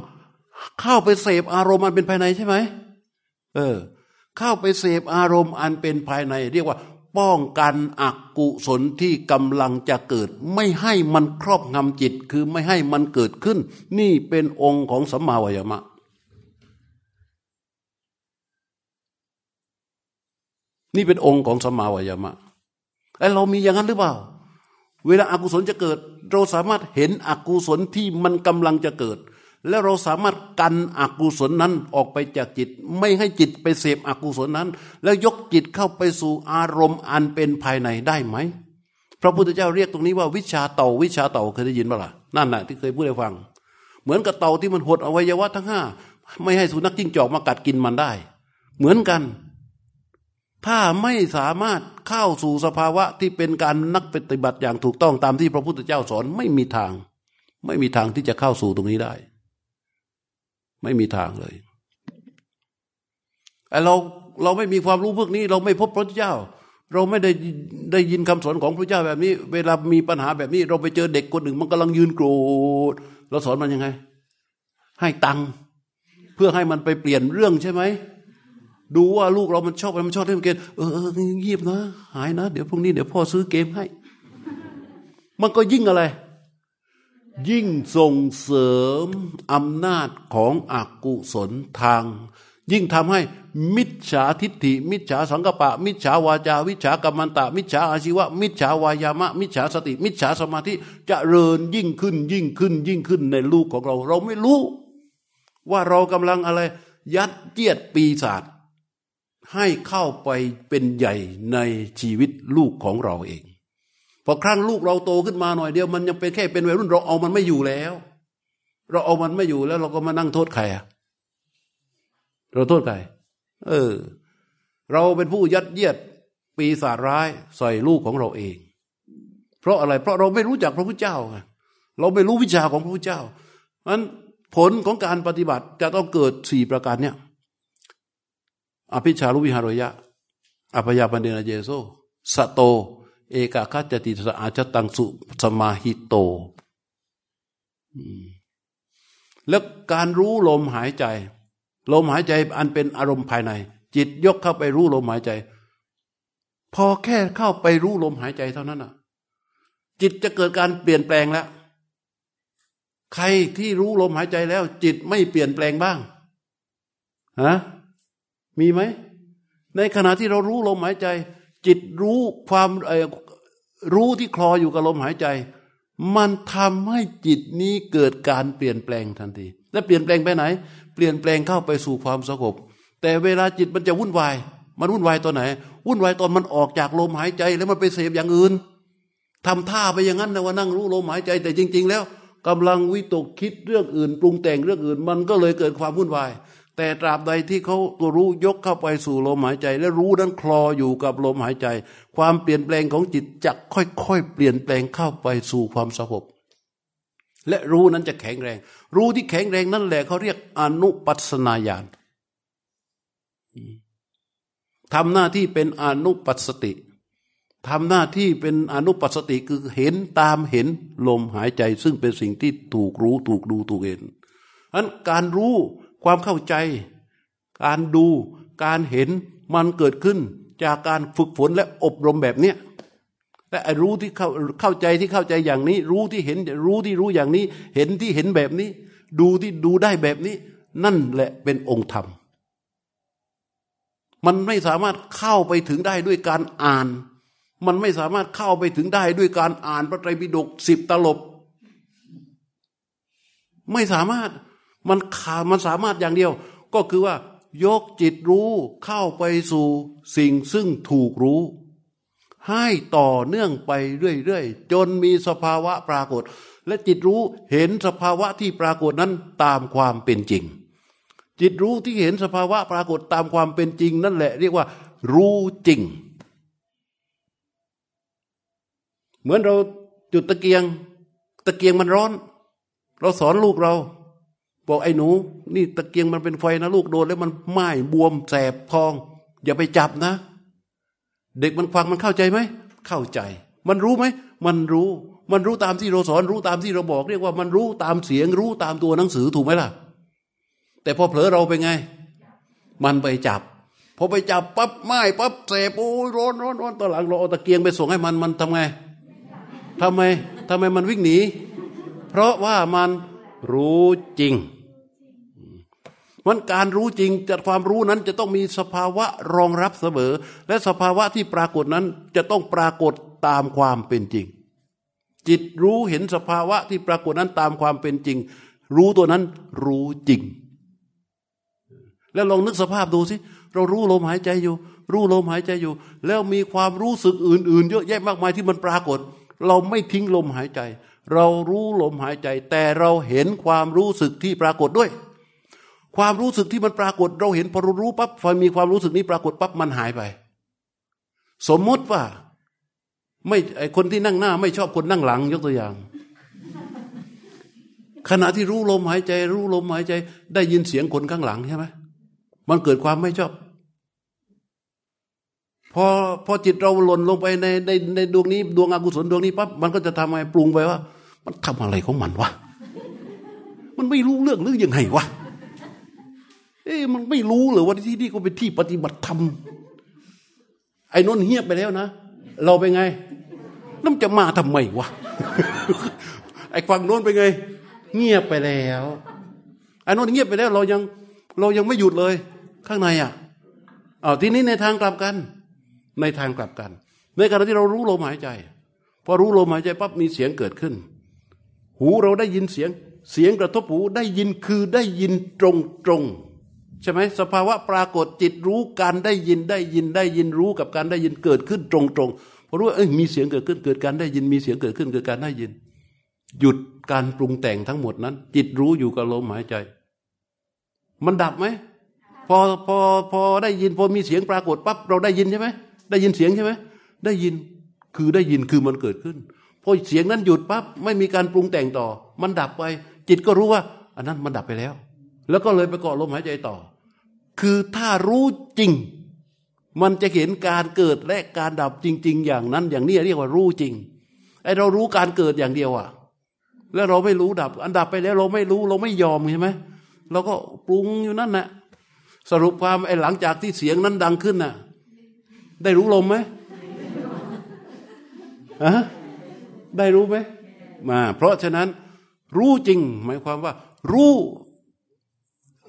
เข้าไปเสพอารมณ์อันเป็นภายในใช่ไหมเออ เข้าไปเสพอารมณ์อันเป็นภายใน เรียกว่า ป้องกันอกุศลที่กำลังจะเกิด ไม่ให้มันครอบงำจิตคือไม่ให้มันเกิดขึ้น นี่เป็นองค์ของสัมมาวายามะนี่เป็นองค์ของสัมมาวายามะ ไอเรามีอย่างนั้นหรือเปล่า เวลาอากุศลจะเกิด เราสามารถเห็นอกุศลที่มันกำลังจะเกิด แล้วเราสามารถกันอกุศลนั้นออกไปจากจิต ไม่ให้จิตไปเสพอกุศลนั้น แล้วยกจิตเข้าไปสู่อารมณ์อันเป็นภายในได้ไหมพระพุทธเจ้าเรียกตรงนี้ว่าวิชาเต่าวิชาเต่าเคยได้ยินบ้าล่ะนั่นแหละที่เคยพูดให้ฟัง เหมือนกับเต่าที่มันหดอวัยวะทั้งห้าไม่ให้สุนัขจิ้งจอกมากัดกินมันได้ เหมือนกัน ถ้าไม่สามารถเข้าสู่สภาวะที่เป็นการนักปฏิบัติอย่างถูกต้องตามที่พระพุทธเจ้าสอนไม่มีทาง ไม่มีทางที่จะเข้าสู่ตรงนี้ได้ ไม่มีทางเลยไอเราเราไม่มีความรู้พวกนี้ เราไม่พบพระเจ้า เราไม่ได้ได้ยินคำสอนของพระเจ้าแบบนี้ เวลามีปัญหาแบบนี้ เราไปเจอเด็กคนหนึ่ง มันกำลังยืนโกรธเราสอนมันยังไง ให้ตังค์เพื่อให้มันไปเปลี่ยนเรื่องใช่ไหม ดูว่าลูกเรามันชอบมันชอบเล่นเกมเออเงียบนะ หายนะ เดี๋ยวพรุ่งนี้เดี๋ยวพ่อซื้อเกมให้ มันก็ยิ่งอะไร ยิ่งส่งเสริมอำนาจของอกุศลทาง ยิ่งทำให้มิจฉาทิฏฐิ มิจฉาสังกปะ มิจฉาวาจาวิจฉากรรมันตะ มิจฉาอาชีวะ มิจฉาวายามะ มิจฉาสติ มิจฉาสมาธิจะเริญยิ่งขึ้น ยิ่งขึ้น ยิ่งขึ้นในลูกของเรา เราไม่รู้ ว่าเรากำลังอะไร ยัดเยียดปีศาจ ให้เข้าไปเป็นใหญ่ในชีวิตลูกของเราเอง พอครั้งลูกเราโตขึ้นมาหน่อยเดียวมันยังเป็นแค่เป็นวัยรุ่นเราเอามันไม่อยู่แล้ว เราเอามันไม่อยู่แล้ว เราก็มานั่งโทษใครอะเราโทษใคร เออ เราเป็นผู้ยัดเยียดปีศาจร้ายใส่ลูกของเราเอง เพราะอะไร เพราะเราไม่รู้จักพระพุทธเจ้าไงเราไม่รู้วิชาของพระพุทธเจ้านั้นผลของการปฏิบัติจะต้องเกิดสี่ประการเนี่ย อภิชาลุวิหารยะอภยาปันเดนเจโซสโต เอกาคจติสอาจตังสุสมาหิโต แล้วการรู้ลมหายใจ ลมหายใจอันเป็นอารมณ์ภายใน จิตยกเข้าไปรู้ลมหายใจ พอแค่เข้าไปรู้ลมหายใจเท่านั้นอะ จิตจะเกิดการเปลี่ยนแปลงแล้ว ใครที่รู้ลมหายใจแล้ว จิตไม่เปลี่ยนแปลงบ้างฮะ มีไหม ในขณะที่เรารู้ลมหายใจ จิตรู้ความรู้ที่คลออยู่กับลมหายใจ มันทำให้จิตนี้เกิดการเปลี่ยนแปลงทันที และเปลี่ยนแปลงไปไหน เปลี่ยนแปลงเข้าไปสู่ความสงบแต่เวลาจิตมันจะวุ่นวาย มันวุ่นวายตอนไหน วุ่นวายตอนมันออกจากลมหายใจแล้วมันไปเสพอย่างอื่นทำท่าไปอย่างนั้นนะว่านั่งรู้ลมหายใจ แต่จริง ๆ แล้วกำลังวิตกคิดเรื่องอื่น ปรุงแต่งเรื่องอื่น มันก็เลยเกิดความวุ่นวาย แต่ตราบใดที่เขาตัวรู้ยกเข้าไปสู่ลมหายใจ และรู้นั้นคลออยู่กับลมหายใจ ความเปลี่ยนแปลงของจิตจะค่อยๆเปลี่ยนแปลงเข้าไปสู่ความสงบและรู้นั้นจะแข็งแรง รู้ที่แข็งแรงนั่นแหละเขาเรียกอนุปัสนาญาณทำหน้าที่เป็นอนุปัสติทำหน้าที่เป็นอนุปัสติคือเห็นตามเห็นลมหายใจ ซึ่งเป็นสิ่งที่ถูกรู้ถูกดูถูกเห็นอันการรู้ ความเข้าใจ การดูการเห็นมันเกิดขึ้นจากการฝึกฝนและอบรมแบบเนี้ยแต่รู้ที่เข้าเข้าใจที่เข้าใจอย่างนี้ รู้ที่เห็นรู้ที่รู้อย่างนี้ เห็นที่เห็นแบบนี้ ดูที่ดูได้แบบนี้ นั่นแหละเป็นองค์ธรรม มันไม่สามารถเข้าไปถึงได้ด้วยการอ่าน มันไม่สามารถเข้าไปถึงได้ด้วยการอ่านพระไตรปิฎกสิบตลบ ไม่สามารถ มันขามันสามารถอย่างเดียว ก็คือว่ายกจิตรู้เข้าไปสู่สิ่งซึ่งถูกรู้ ให้ต่อเนื่องไปเรื่อยๆ จนมีสภาวะปรากฏ และจิตรู้เห็นสภาวะที่ปรากฏนั้นตามความเป็นจริง จิตรู้ที่เห็นสภาวะปรากฏตามความเป็นจริง นั่นแหละเรียกว่า รู้จริง เหมือนเราจุดตะเกียง ตะเกียงมันร้อน เราสอนลูกเรา บอกไอ้หนู นี่ตะเกียงมันเป็นไฟนะลูกโดนแล้วมันไหม้บวมแสบพอง อย่าไปจับนะ เด็กมันฟังมันเข้าใจไหมเข้าใจ มันรู้ไหมมันรู้ มันรู้ตามที่เราสอนรู้ตามที่เราบอก เรียกว่ามันรู้ตามเสียงรู้ตามตัวหนังสือถูกไหมล่ะ แต่พอเผลอเราไปไง มันไปจับพอไปจับปั๊บไหม้ปั๊บเสบโอ้ยร้อนร้อนร้อนตอนหลังเราเอาตะเกียงไปส่งให้มันมันทำไงทำไมทำไมมันวิ่งหนี เพราะว่ามัน รู้จริงมันการรู้จริงจะความรู้นั้นจะต้องมีสภาวะรองรับเสมอ และสภาวะที่ปรากฏนั้นจะต้องปรากฏตามความเป็นจริง จิตรู้เห็นสภาวะที่ปรากฏนั้นตามความเป็นจริง รู้ตัวนั้นรู้จริง แล้วลองนึกสภาพดูสิเรารู้ลมหายใจอยู่ รู้ลมหายใจอยู่ แล้วมีความรู้สึกอื่น ๆ เยอะแยะมากมายที่มันปรากฏ เราไม่ทิ้งลมหายใจ เรารู้ลมหายใจ แต่เราเห็นความรู้สึกที่ปรากฏด้วย ความรู้สึกที่มันปรากฏ เราเห็นพอรู้ปั๊บพอมีความรู้สึกนี้ปรากฏปั๊บมันหายไป สมมติว่าไม่ไอคนที่นั่งหน้า ไม่ชอบคนนั่งหลังยกตัวอย่าง ขณะที่รู้ลมหายใจ รู้ลมหายใจ ได้ยินเสียงคนข้างหลังใช่ไหมมันเกิดความไม่ชอบพอพอจิตเราหล่นลงไปในในในดวงนี้ ดวงอกุศลดวงนี้ปั๊บมันก็จะทำไงปรุงไปว่า มันทำอะไรของมันวะ มันไม่รู้เรื่องหรือยังไงวะ เอ๊ะมันไม่รู้เลยว่าที่นี่ก็เป็นที่ปฏิบัติธรรม ไอ้นนเงียบไปแล้วนะ เราไปไงน้ำจะมาทำไมวะ ไอ้ฝั่งโน้นไปไง เงียบไปแล้ว ไอ้นนเงียบไปแล้ว เรายัง เรายังไม่หยุดเลย ข้างในอะเอาทีนี้ในทางกลับกัน ในทางกลับกัน ในขณะที่เรารู้ลมหายใจ พอรู้ลมหายใจปั๊บมีเสียงเกิดขึ้น หูเราได้ยินเสียง เสียงกระทบหูได้ยินคือได้ยินตรงตรงใช่ไหมสภาวะปรากฏจิตรู้การได้ยินได้ยินได้ยินรู้กับการได้ยินเกิดขึ้นตรงตรงพอรู้ว่าเอ้ยมีเสียงเกิดขึ้นเกิดการได้ยินมีเสียงเกิดขึ้นเกิดการได้ยิน หยุดการปรุงแต่งทั้งหมดนั้น จิตรู้อยู่กับลมหายใจ มันดับไหมพอพอพอได้ยินพอมีเสียงปรากฏปั๊บเราได้ยินใช่ไหมได้ยินเสียงใช่ไหมได้ยินคือได้ยินคือมันเกิดขึ้น พอเสียงนั้นหยุดปั๊บไม่มีการปรุงแต่งต่อ มันดับไป จิตก็รู้ว่า อันนั้นมันดับไปแล้ว แล้วก็เลยไปเกาะลมหายใจต่อ คือถ้ารู้จริง มันจะเห็นการเกิดและการดับจริง ๆ อย่างนั้น อย่างนี้เรียกว่ารู้จริงไอเรารู้การเกิดอย่างเดียวอะแล้วเราไม่รู้ดับ อันดับไปแล้วเราไม่รู้เราไม่ยอมใช่ไหมเราก็ปรุงอยู่นั่นแหละสรุปความไอหลังจากที่เสียงนั้นดังขึ้นน่ะ ได้รู้ลมไหมอะ ได้รู้ไหมมาเพราะฉะนั้นรู้จริง หมายความว่า รู้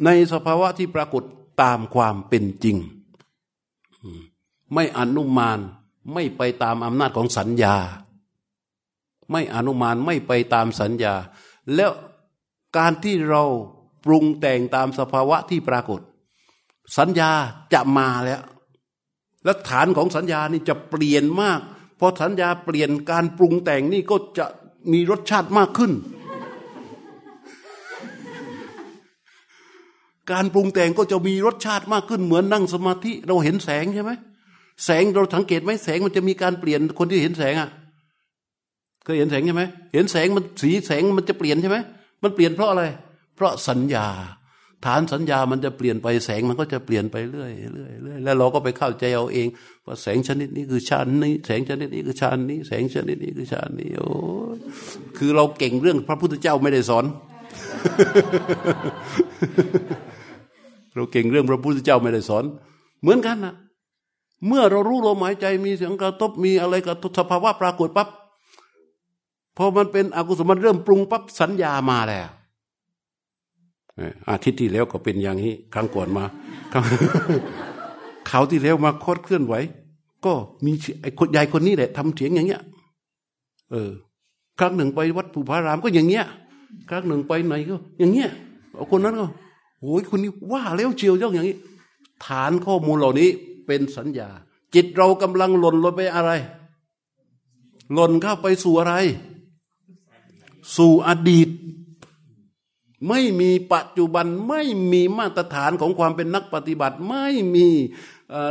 ในสภาวะที่ปรากฏตามความเป็นจริง ไม่อนุมานไม่ไปตามอำนาจของสัญญา ไม่อนุมานไม่ไปตามสัญญา แล้วการที่เราปรุงแต่งตามสภาวะที่ปรากฏ สัญญาจะมาแล้ว และฐานของสัญญานี่จะเปลี่ยนมาก พอสัญญาเปลี่ยนการปรุงแต่งนี่ก็จะมีรสชาติมากขึ้น การปรุงแต่งก็จะมีรสชาติมากขึ้นเหมือนนั่งสมาธิเราเห็นแสงใช่ไหมแสงเราสังเกตไหมแสงมันจะมีการเปลี่ยนคนที่เห็นแสงอะเคยเห็นแสงใช่ไหมเห็นแสงมันสีแสงมันจะเปลี่ยนใช่ไหมมันเปลี่ยนเพราะอะไร เพราะสัญญา ฐานสัญญามันจะเปลี่ยนไปแสงมันก็จะเปลี่ยนไปเรื่อยเรื่อยเรื่อยแล้วเราก็ไปเข้าใจเอาเอง ว่าแสงชนิดนี้คือชาตินี้ แสงชนิดนี้คือชาตินี้ แสงชนิดนี้คือชาตินี้โอ้คือเราเก่งเรื่องพระพุทธเจ้าไม่ได้สอน เราเก่งเรื่องพระพุทธเจ้าไม่ได้สอน เหมือนกันนะเมื่อเรารู้ลมหายใจมีเสียงกระทบมีอะไรกระทบสภาวะปรากฏปั๊บพอมันเป็นอกุศลมันเริ่มปรุงปั๊บสัญญามาแล้ว อาทิตย์ที่แล้วก็เป็นอย่างนี้ ครั้งก่อนมาครั้งเขาที่แล้วมาโคตรเคลื่อนไหว ก็มีไอ้คนยายคนนี้แหละทำเสียงอย่างเงี้ย เออ ครั้งหนึ่งไปวัดภูพารามก็อย่างเงี้ย ครั้งหนึ่งไปไหนก็ อย่างเงี้ยคนนั้นก็โอ้ยคุณนี่ว่าแล้วเชียวย่องอย่างนี้ ฐานข้อมูลเหล่านี้เป็นสัญญา จิตเรากำลังหล่นลงไปอะไร หล่นเข้าไปสู่อะไร สู่อดีต ไม่มีปัจจุบันไม่มีมาตรฐานของความเป็นนักปฏิบัติ ไม่มี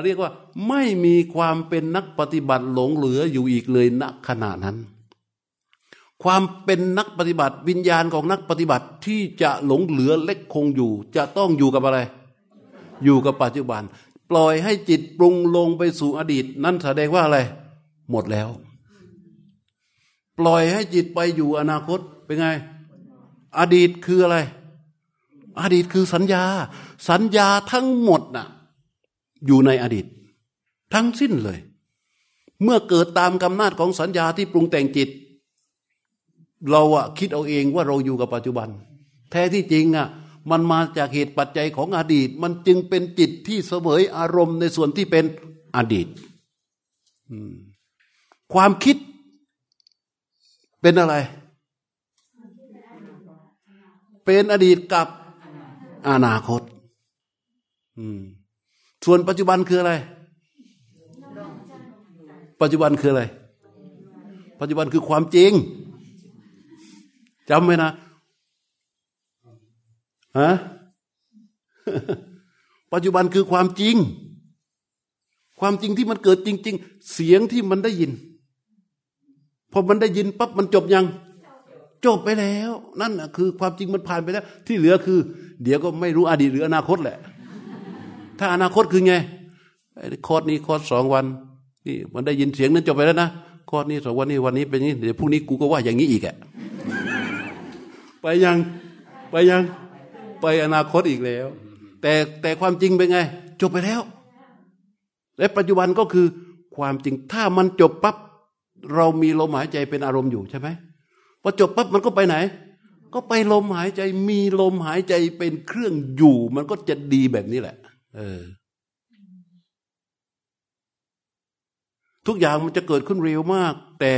เรียกว่าไม่มีความเป็นนักปฏิบัติหลงเหลืออยู่อีกเลยณขณะนั้น ความเป็นนักปฏิบัติ วิญญาณของนักปฏิบัติที่จะหลงเหลือเล็กคงอยู่ จะต้องอยู่กับอะไร อยู่กับปัจจุบัน ปล่อยให้จิตปรุงลงไปสู่อดีต นั่นแสดงว่าอะไร หมดแล้ว ปล่อยให้จิตไปอยู่อนาคตเป็นไง อดีตคืออะไร อดีตคือสัญญา สัญญาทั้งหมดน่ะ อยู่ในอดีต ทั้งสิ้นเลย เมื่อเกิดตามกำนาจของสัญญาที่ปรุงแต่งจิต เราอะคิดเอาเองว่าเราอยู่กับปัจจุบัน แท้ที่จริงอะมันมาจากเหตุปัจจัยของอดีต มันจึงเป็นจิตที่เสวยอารมณ์ในส่วนที่เป็นอดีตความคิดเป็นอะไร เป็นอดีตกับอนาคตส่วนปัจจุบันคืออะไร ปัจจุบันคืออะไร ปัจจุบันคือความจริงจำไว้นะฮะปัจจุบันคือความจริง ความจริงที่มันเกิดจริง ๆ เสียงที่มันได้ยิน พอมันได้ยินปั๊บมันจบยัง จบไปแล้ว นั่นคือความจริงมันผ่านไปแล้ว ที่เหลือคือ เดี๋ยวก็ไม่รู้อดีตหรืออนาคตแหละ ถ้าอนาคตคือไงคอร์สนี้คอร์สสองวันนี่มันได้ยินเสียงนั้นจบไปแล้วนะคอร์สนี้สองวันนี้วันนี้เป็นนี้เดี๋ยวพรุ่งนี้กูก็ว่าอย่างนี้อีกอะไปยังไปยังไปอนาคตอีกแล้ว แต่แต่ความจริงเป็นไง จบไปแล้ว และปัจจุบันก็คือความจริงถ้ามันจบปับ๊บเรามีลมหายใจเป็นอารมณ์อยู่ใช่ไหม พอจบปั๊บมันก็ไปไหน ก็ไปลมหายใจมีลมหายใจเป็นเครื่องอยู่ มันก็จะดีแบบนี้แหละ เออ ทุกอย่างมันจะเกิดขึ้นเร็วมาก แต่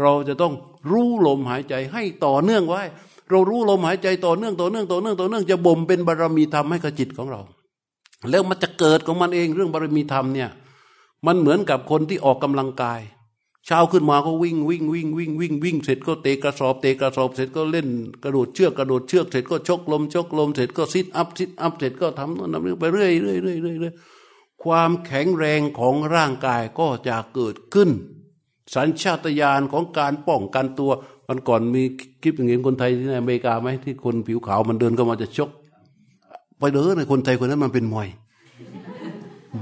เราจะต้องรู้ลมหายใจให้ต่อเนื่องไว้ เรารู้ลมหายใจต่อเนื่องต่อเนื่องต่อเนื่องต่อเนื่องจะบ่มเป็นบารรมีธรรมให้กับจิตของเรา แล้วมันจะเกิดของมันเองเรื่องบารมีธรรมเนี่ย มันเหมือนกับคนที่ออกกำลังกาย เช้าขึ้นมาก็วิ่งวิ่งวิ่งวิ่งวิ่งวิ่งเสร็จก็เตะกระสอบเตะกระสอบเสร็จก็เล่นกระโดดเชือกกระโดดเชือกเสร็จก็ชกลมชกลมเสร็จก็ซิทอัพซิทอัพเสร็จก็ทำนั่นทำนี่ไปเรื่อยเรื่อยเรื่อยเรื่อยความแข็งแรงของร่างกายก็จะเกิดขึ้น สัญชาตญาณของการป้องกันตัวมันก่อนมีคลิปอย่างเห็นคนไทยที่ในอเมริกาไหมที่คนผิวขาวมันเดินเข้ามาจะชก ไปเดินในคนไทยคนนั้นมันเป็นมวย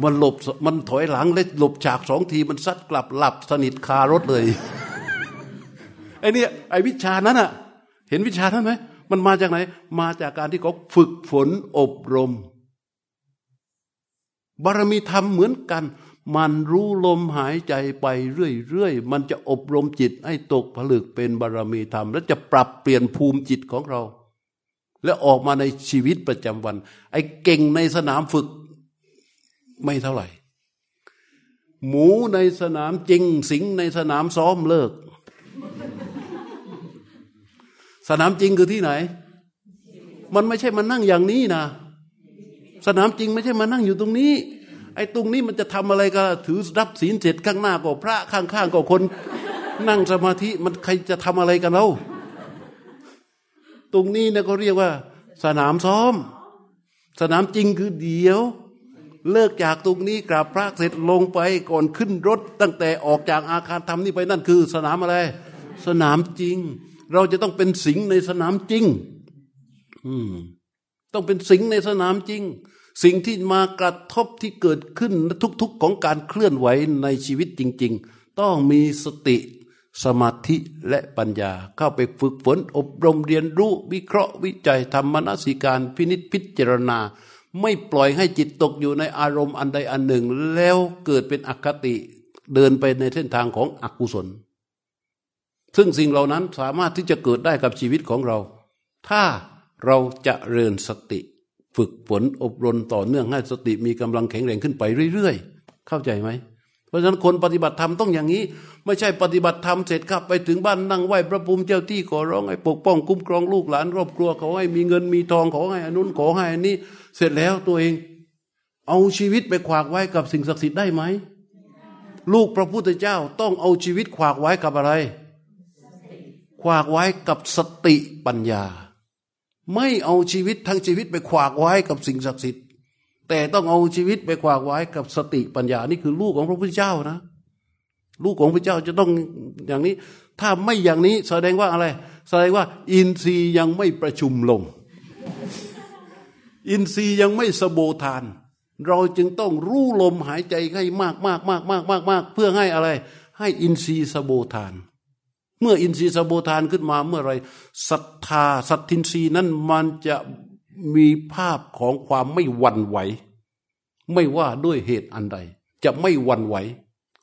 มันหลบมันถอยหลังเล็หลบฉากสองทีมันซัดกลับหลับสนิทคารถเลยไอ้นี่ไอ้วิชานั้นอะเห็นวิชานั้นไหมมันมาจากไหน มาจากการที่เขาฝึกฝนอบรม บารมีธรรมเหมือนกัน มันรู้ลมหายใจไปเรื่อยๆมันจะอบรมจิตให้ตกผลึกเป็นบารมีธรรม และจะปรับเปลี่ยนภูมิจิตของเรา และออกมาในชีวิตประจำวัน ไอ้เก่งในสนามฝึก ไม่เท่าไหร่ หมูในสนามจริง สิงในสนามซ้อมเลิก สนามจริงคือที่ไหน มันไม่ใช่มานั่งอย่างนี้นะสนามจริงไม่ใช่มานั่งอยู่ตรงนี้ไอ้ตรงนี้มันจะทำอะไรก็ถือรับศีลเสร็จข้างหน้าก็พระข้างๆก็คน นั่งสมาธิมันใครจะทำอะไรกันเราตรงนี้นี่ยก็เรียกว่า สนามซ้อม สนามจริงคือเดียว เลิกจากตรงนี้กราบพระเสร็จลงไปก่อนขึ้นรถ ตั้งแต่ออกจากอาคารธรรมนี่ไปนั่นคือ สนามอะไร สนามจริง เราจะต้องเป็นสิงในสนามจริง อืม ต้องเป็นสิงในสนามจริง สิ่งที่มากระทบที่เกิดขึ้นทุกๆของการเคลื่อนไหวในชีวิตจริง ๆ ต้องมีสติสมาธิและปัญญาเข้าไปฝึกฝนอบรมเรียนรู้วิเคราะห์วิจัยทำมนสิการพินิจพิจารณา ไม่ปล่อยให้จิตตกอยู่ในอารมณ์อันใดอันหนึ่ง แล้วเกิดเป็นอคติเดินไปในเส้นทางของอกุศล ซึ่งสิ่งเหล่านั้นสามารถที่จะเกิดได้กับชีวิตของเรา ถ้าเราจะเริญสติ ฝึกฝนอบรมต่อเนื่องให้สติมีกำลังแข็งแรงขึ้นไปเรื่อยๆ เข้าใจไหมเพราะฉะนั้นคนปฏิบัติธรรมต้องอย่างนี้ ไม่ใช่ปฏิบัติธรรมเสร็จครับไปถึงบ้านนั่งไหว้พระภูมิเจ้าที่ขอร้องให้ปกป้องคุ้มครองลูกหลานครอบครัวขอให้มีเงินมีทองขอให้อนุนขอให้อันนี้ เสร็จแล้วตัวเอง เอาชีวิตไปขวากไว้กับสิ่งศักดิ์สิทธิ์ได้ไหม ลูกพระพุทธเจ้าต้องเอาชีวิตขวากไว้กับอะไร ขวากไว้กับสติปัญญา ไม่เอาชีวิตทั้งชีวิตไปขวากไว้กับสิ่งศักดิ์สิทธิ์ แต่ต้องเอาชีวิตไปขวากไว้กับสติปัญญา นี่คือลูกของพระพุทธเจ้านะ ลูกของพระเจ้าจะต้องอย่างนี้ ถ้าไม่อย่างนี้แสดงว่าอะไร แสดงว่า อินทรีย์ยังไม่ประชุมลง อินทรีย์ยังไม่สโบทาน เราจึงต้องรู้ลมหายใจให้มากมากมากมากมากมากเพื่อให้อะไร ให้อินทรีย์สโบทาน เมื่ออินทรีย์สโบทานขึ้นมาเมื่อไรศรัทธาสัตทินทรีย์นั้นมันจะมีภาพของความไม่หวั่นไหว ไม่ว่าด้วยเหตุอันใด จะไม่หวั่นไหว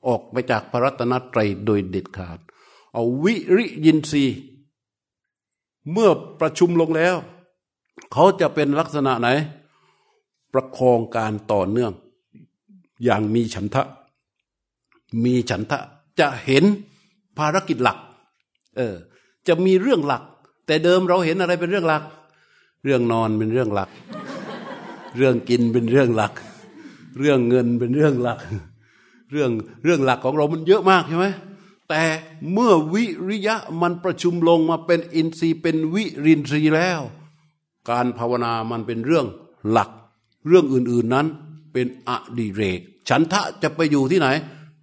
ออกไปจากพระรัตนตรัยโดยเด็ดขาด เอาวิริยินทรีย์เมื่อประชุมลงแล้ว เขาจะเป็นลักษณะไหน ประคองการต่อเนื่อง อย่างมีฉันทะ มีฉันทะจะเห็นภารกิจหลัก เออ จะมีเรื่องหลัก แต่เดิมเราเห็นอะไรเป็นเรื่องหลัก เรื่องนอนเป็นเรื่องหลัก เรื่องกินเป็นเรื่องหลัก เรื่องเงินเป็นเรื่องหลัก เรื่องเรื่องหลักของเรามันเยอะมากใช่ไหมแต่เมื่อวิริยะมันประชุมลงมาเป็นอินทรีย์เป็นวิรินทรีย์แล้ว การภาวนามันเป็นเรื่องหลัก เรื่องอื่นๆนั้นเป็นอดิเรก ฉันทะจะไปอยู่ที่ไหน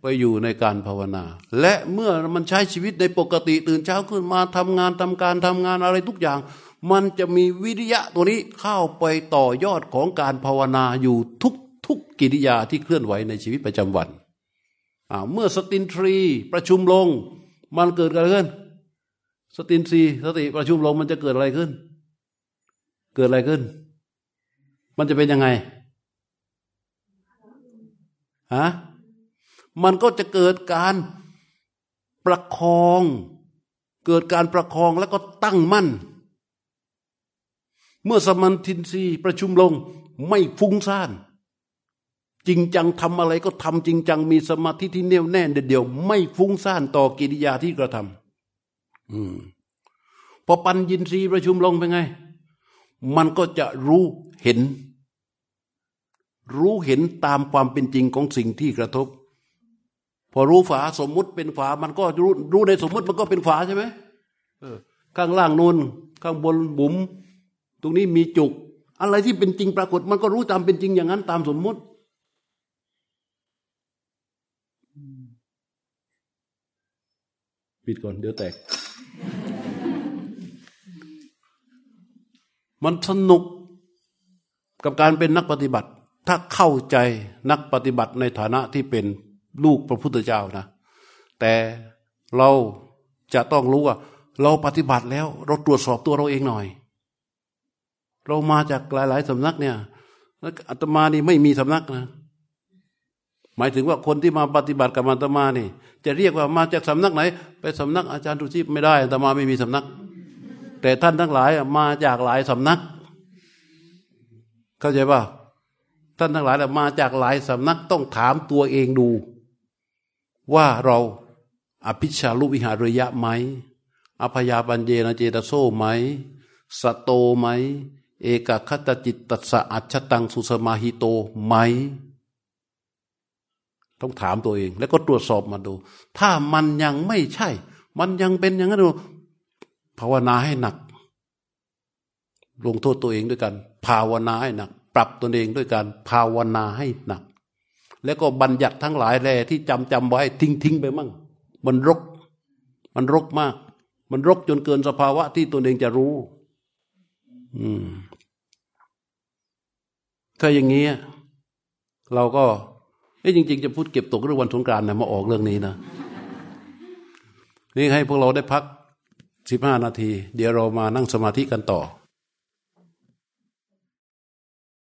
ไปอยู่ในการภาวนา และเมื่อมันใช้ชีวิตในปกติตื่นเช้าขึ้นมาทำงานทำการทำงานอะไรทุกอย่าง มันจะมีวิริยะตัวนี้เข้าไปต่อยอดของการภาวนาอยู่ทุกทุกกิริยาที่เคลื่อนไหวในชีวิตประจำวันเมื่อสตินทรีประชุมลง มันเกิดอะไรขึ้น สตินทรีสติประชุมลงมันจะเกิดอะไรขึ้น เกิดอะไรขึ้น มันจะเป็นยังไงฮะมันก็จะเกิดการประคอง เกิดการประคองแล้วก็ตั้งมั่น เมื่อสมันทินรีประชุมลงไม่ฟุ้งซ่าน จริงจังทำอะไรก็ทำจริงจัง มีสมาธิที่แน่วแน่เดียว ไม่ฟุ้งซ่านต่อกิริยาที่กระทำอืมพอปัญญินทรีย์ประชุมลงเป็นไง มันก็จะรู้เห็น รู้เห็นตามความเป็นจริงของสิ่งที่กระทบ พอรู้ฝาสมมุติเป็นฝา มันก็รู้รู้ในสมมุติมันก็เป็นฝาใช่ไหมข้างล่างนูนข้างบนบุ๋มตรงนี้มีจุก อะไรที่เป็นจริงปรากฏ มันก็รู้ตามเป็นจริงอย่างนั้น ตามสมมุติปิดก่อนเดี๋ยวแตก มันสนุกกับการเป็นนักปฏิบัติ ถ้าเข้าใจนักปฏิบัติในฐานะที่เป็นลูกพระพุทธเจ้านะ แต่เราจะต้องรู้ว่า เราปฏิบัติแล้ว เราตรวจสอบตัวเราเองหน่อย เรามาจากหลาย ๆสำนักเนี่ยอาตมานี่ไม่มีสำนักนะหมายถึงว่าคนที่มาปฏิบัติกับอาตมานี่ จะเรียกว่ามาจากสำนักไหน ไปสำนักอาจารย์ทุชีพไม่ได้อาตมาไม่มีสำนัก แต่ท่านทั้งหลายมาจากหลายสำนัก เข้าใจป่ะท่านทั้งหลายมาจากหลายสำนักต้องถามตัวเองดู ว่าเราอภิชาลุวิหารยะไหมอภยาปัญเจนเจตโซไหมสโตไหม เอกคตจิตตัสะอัจฉตังสุสมาหิโตไหม ต้องถามตัวเอง แล้วก็ตรวจสอบมาดู ถ้ามันยังไม่ใช่ มันยังเป็นอย่างนั้น ภาวนาให้หนัก ลงโทษตัวเองด้วยกัน ภาวนาให้หนัก ปรับตัวเองด้วยการภาวนาให้หนัก แล้วก็บัญญัติทั้งหลายแลที่จำจำไว้ทิ้งทิ้งไปมั่ง มันรก มันรกมาก มันรกจนเกินสภาวะที่ตัวเองจะรู้ อืมถ้าอย่างนี้เราก็เอ้จริง ๆ จะพูดเก็บตกเรื่องวันสงกรานนะมาออกเรื่องนี้นะนี่ให้พวกเราได้พัก สิบห้านาที เดี๋ยวเรามานั่งสมาธิกันต่อ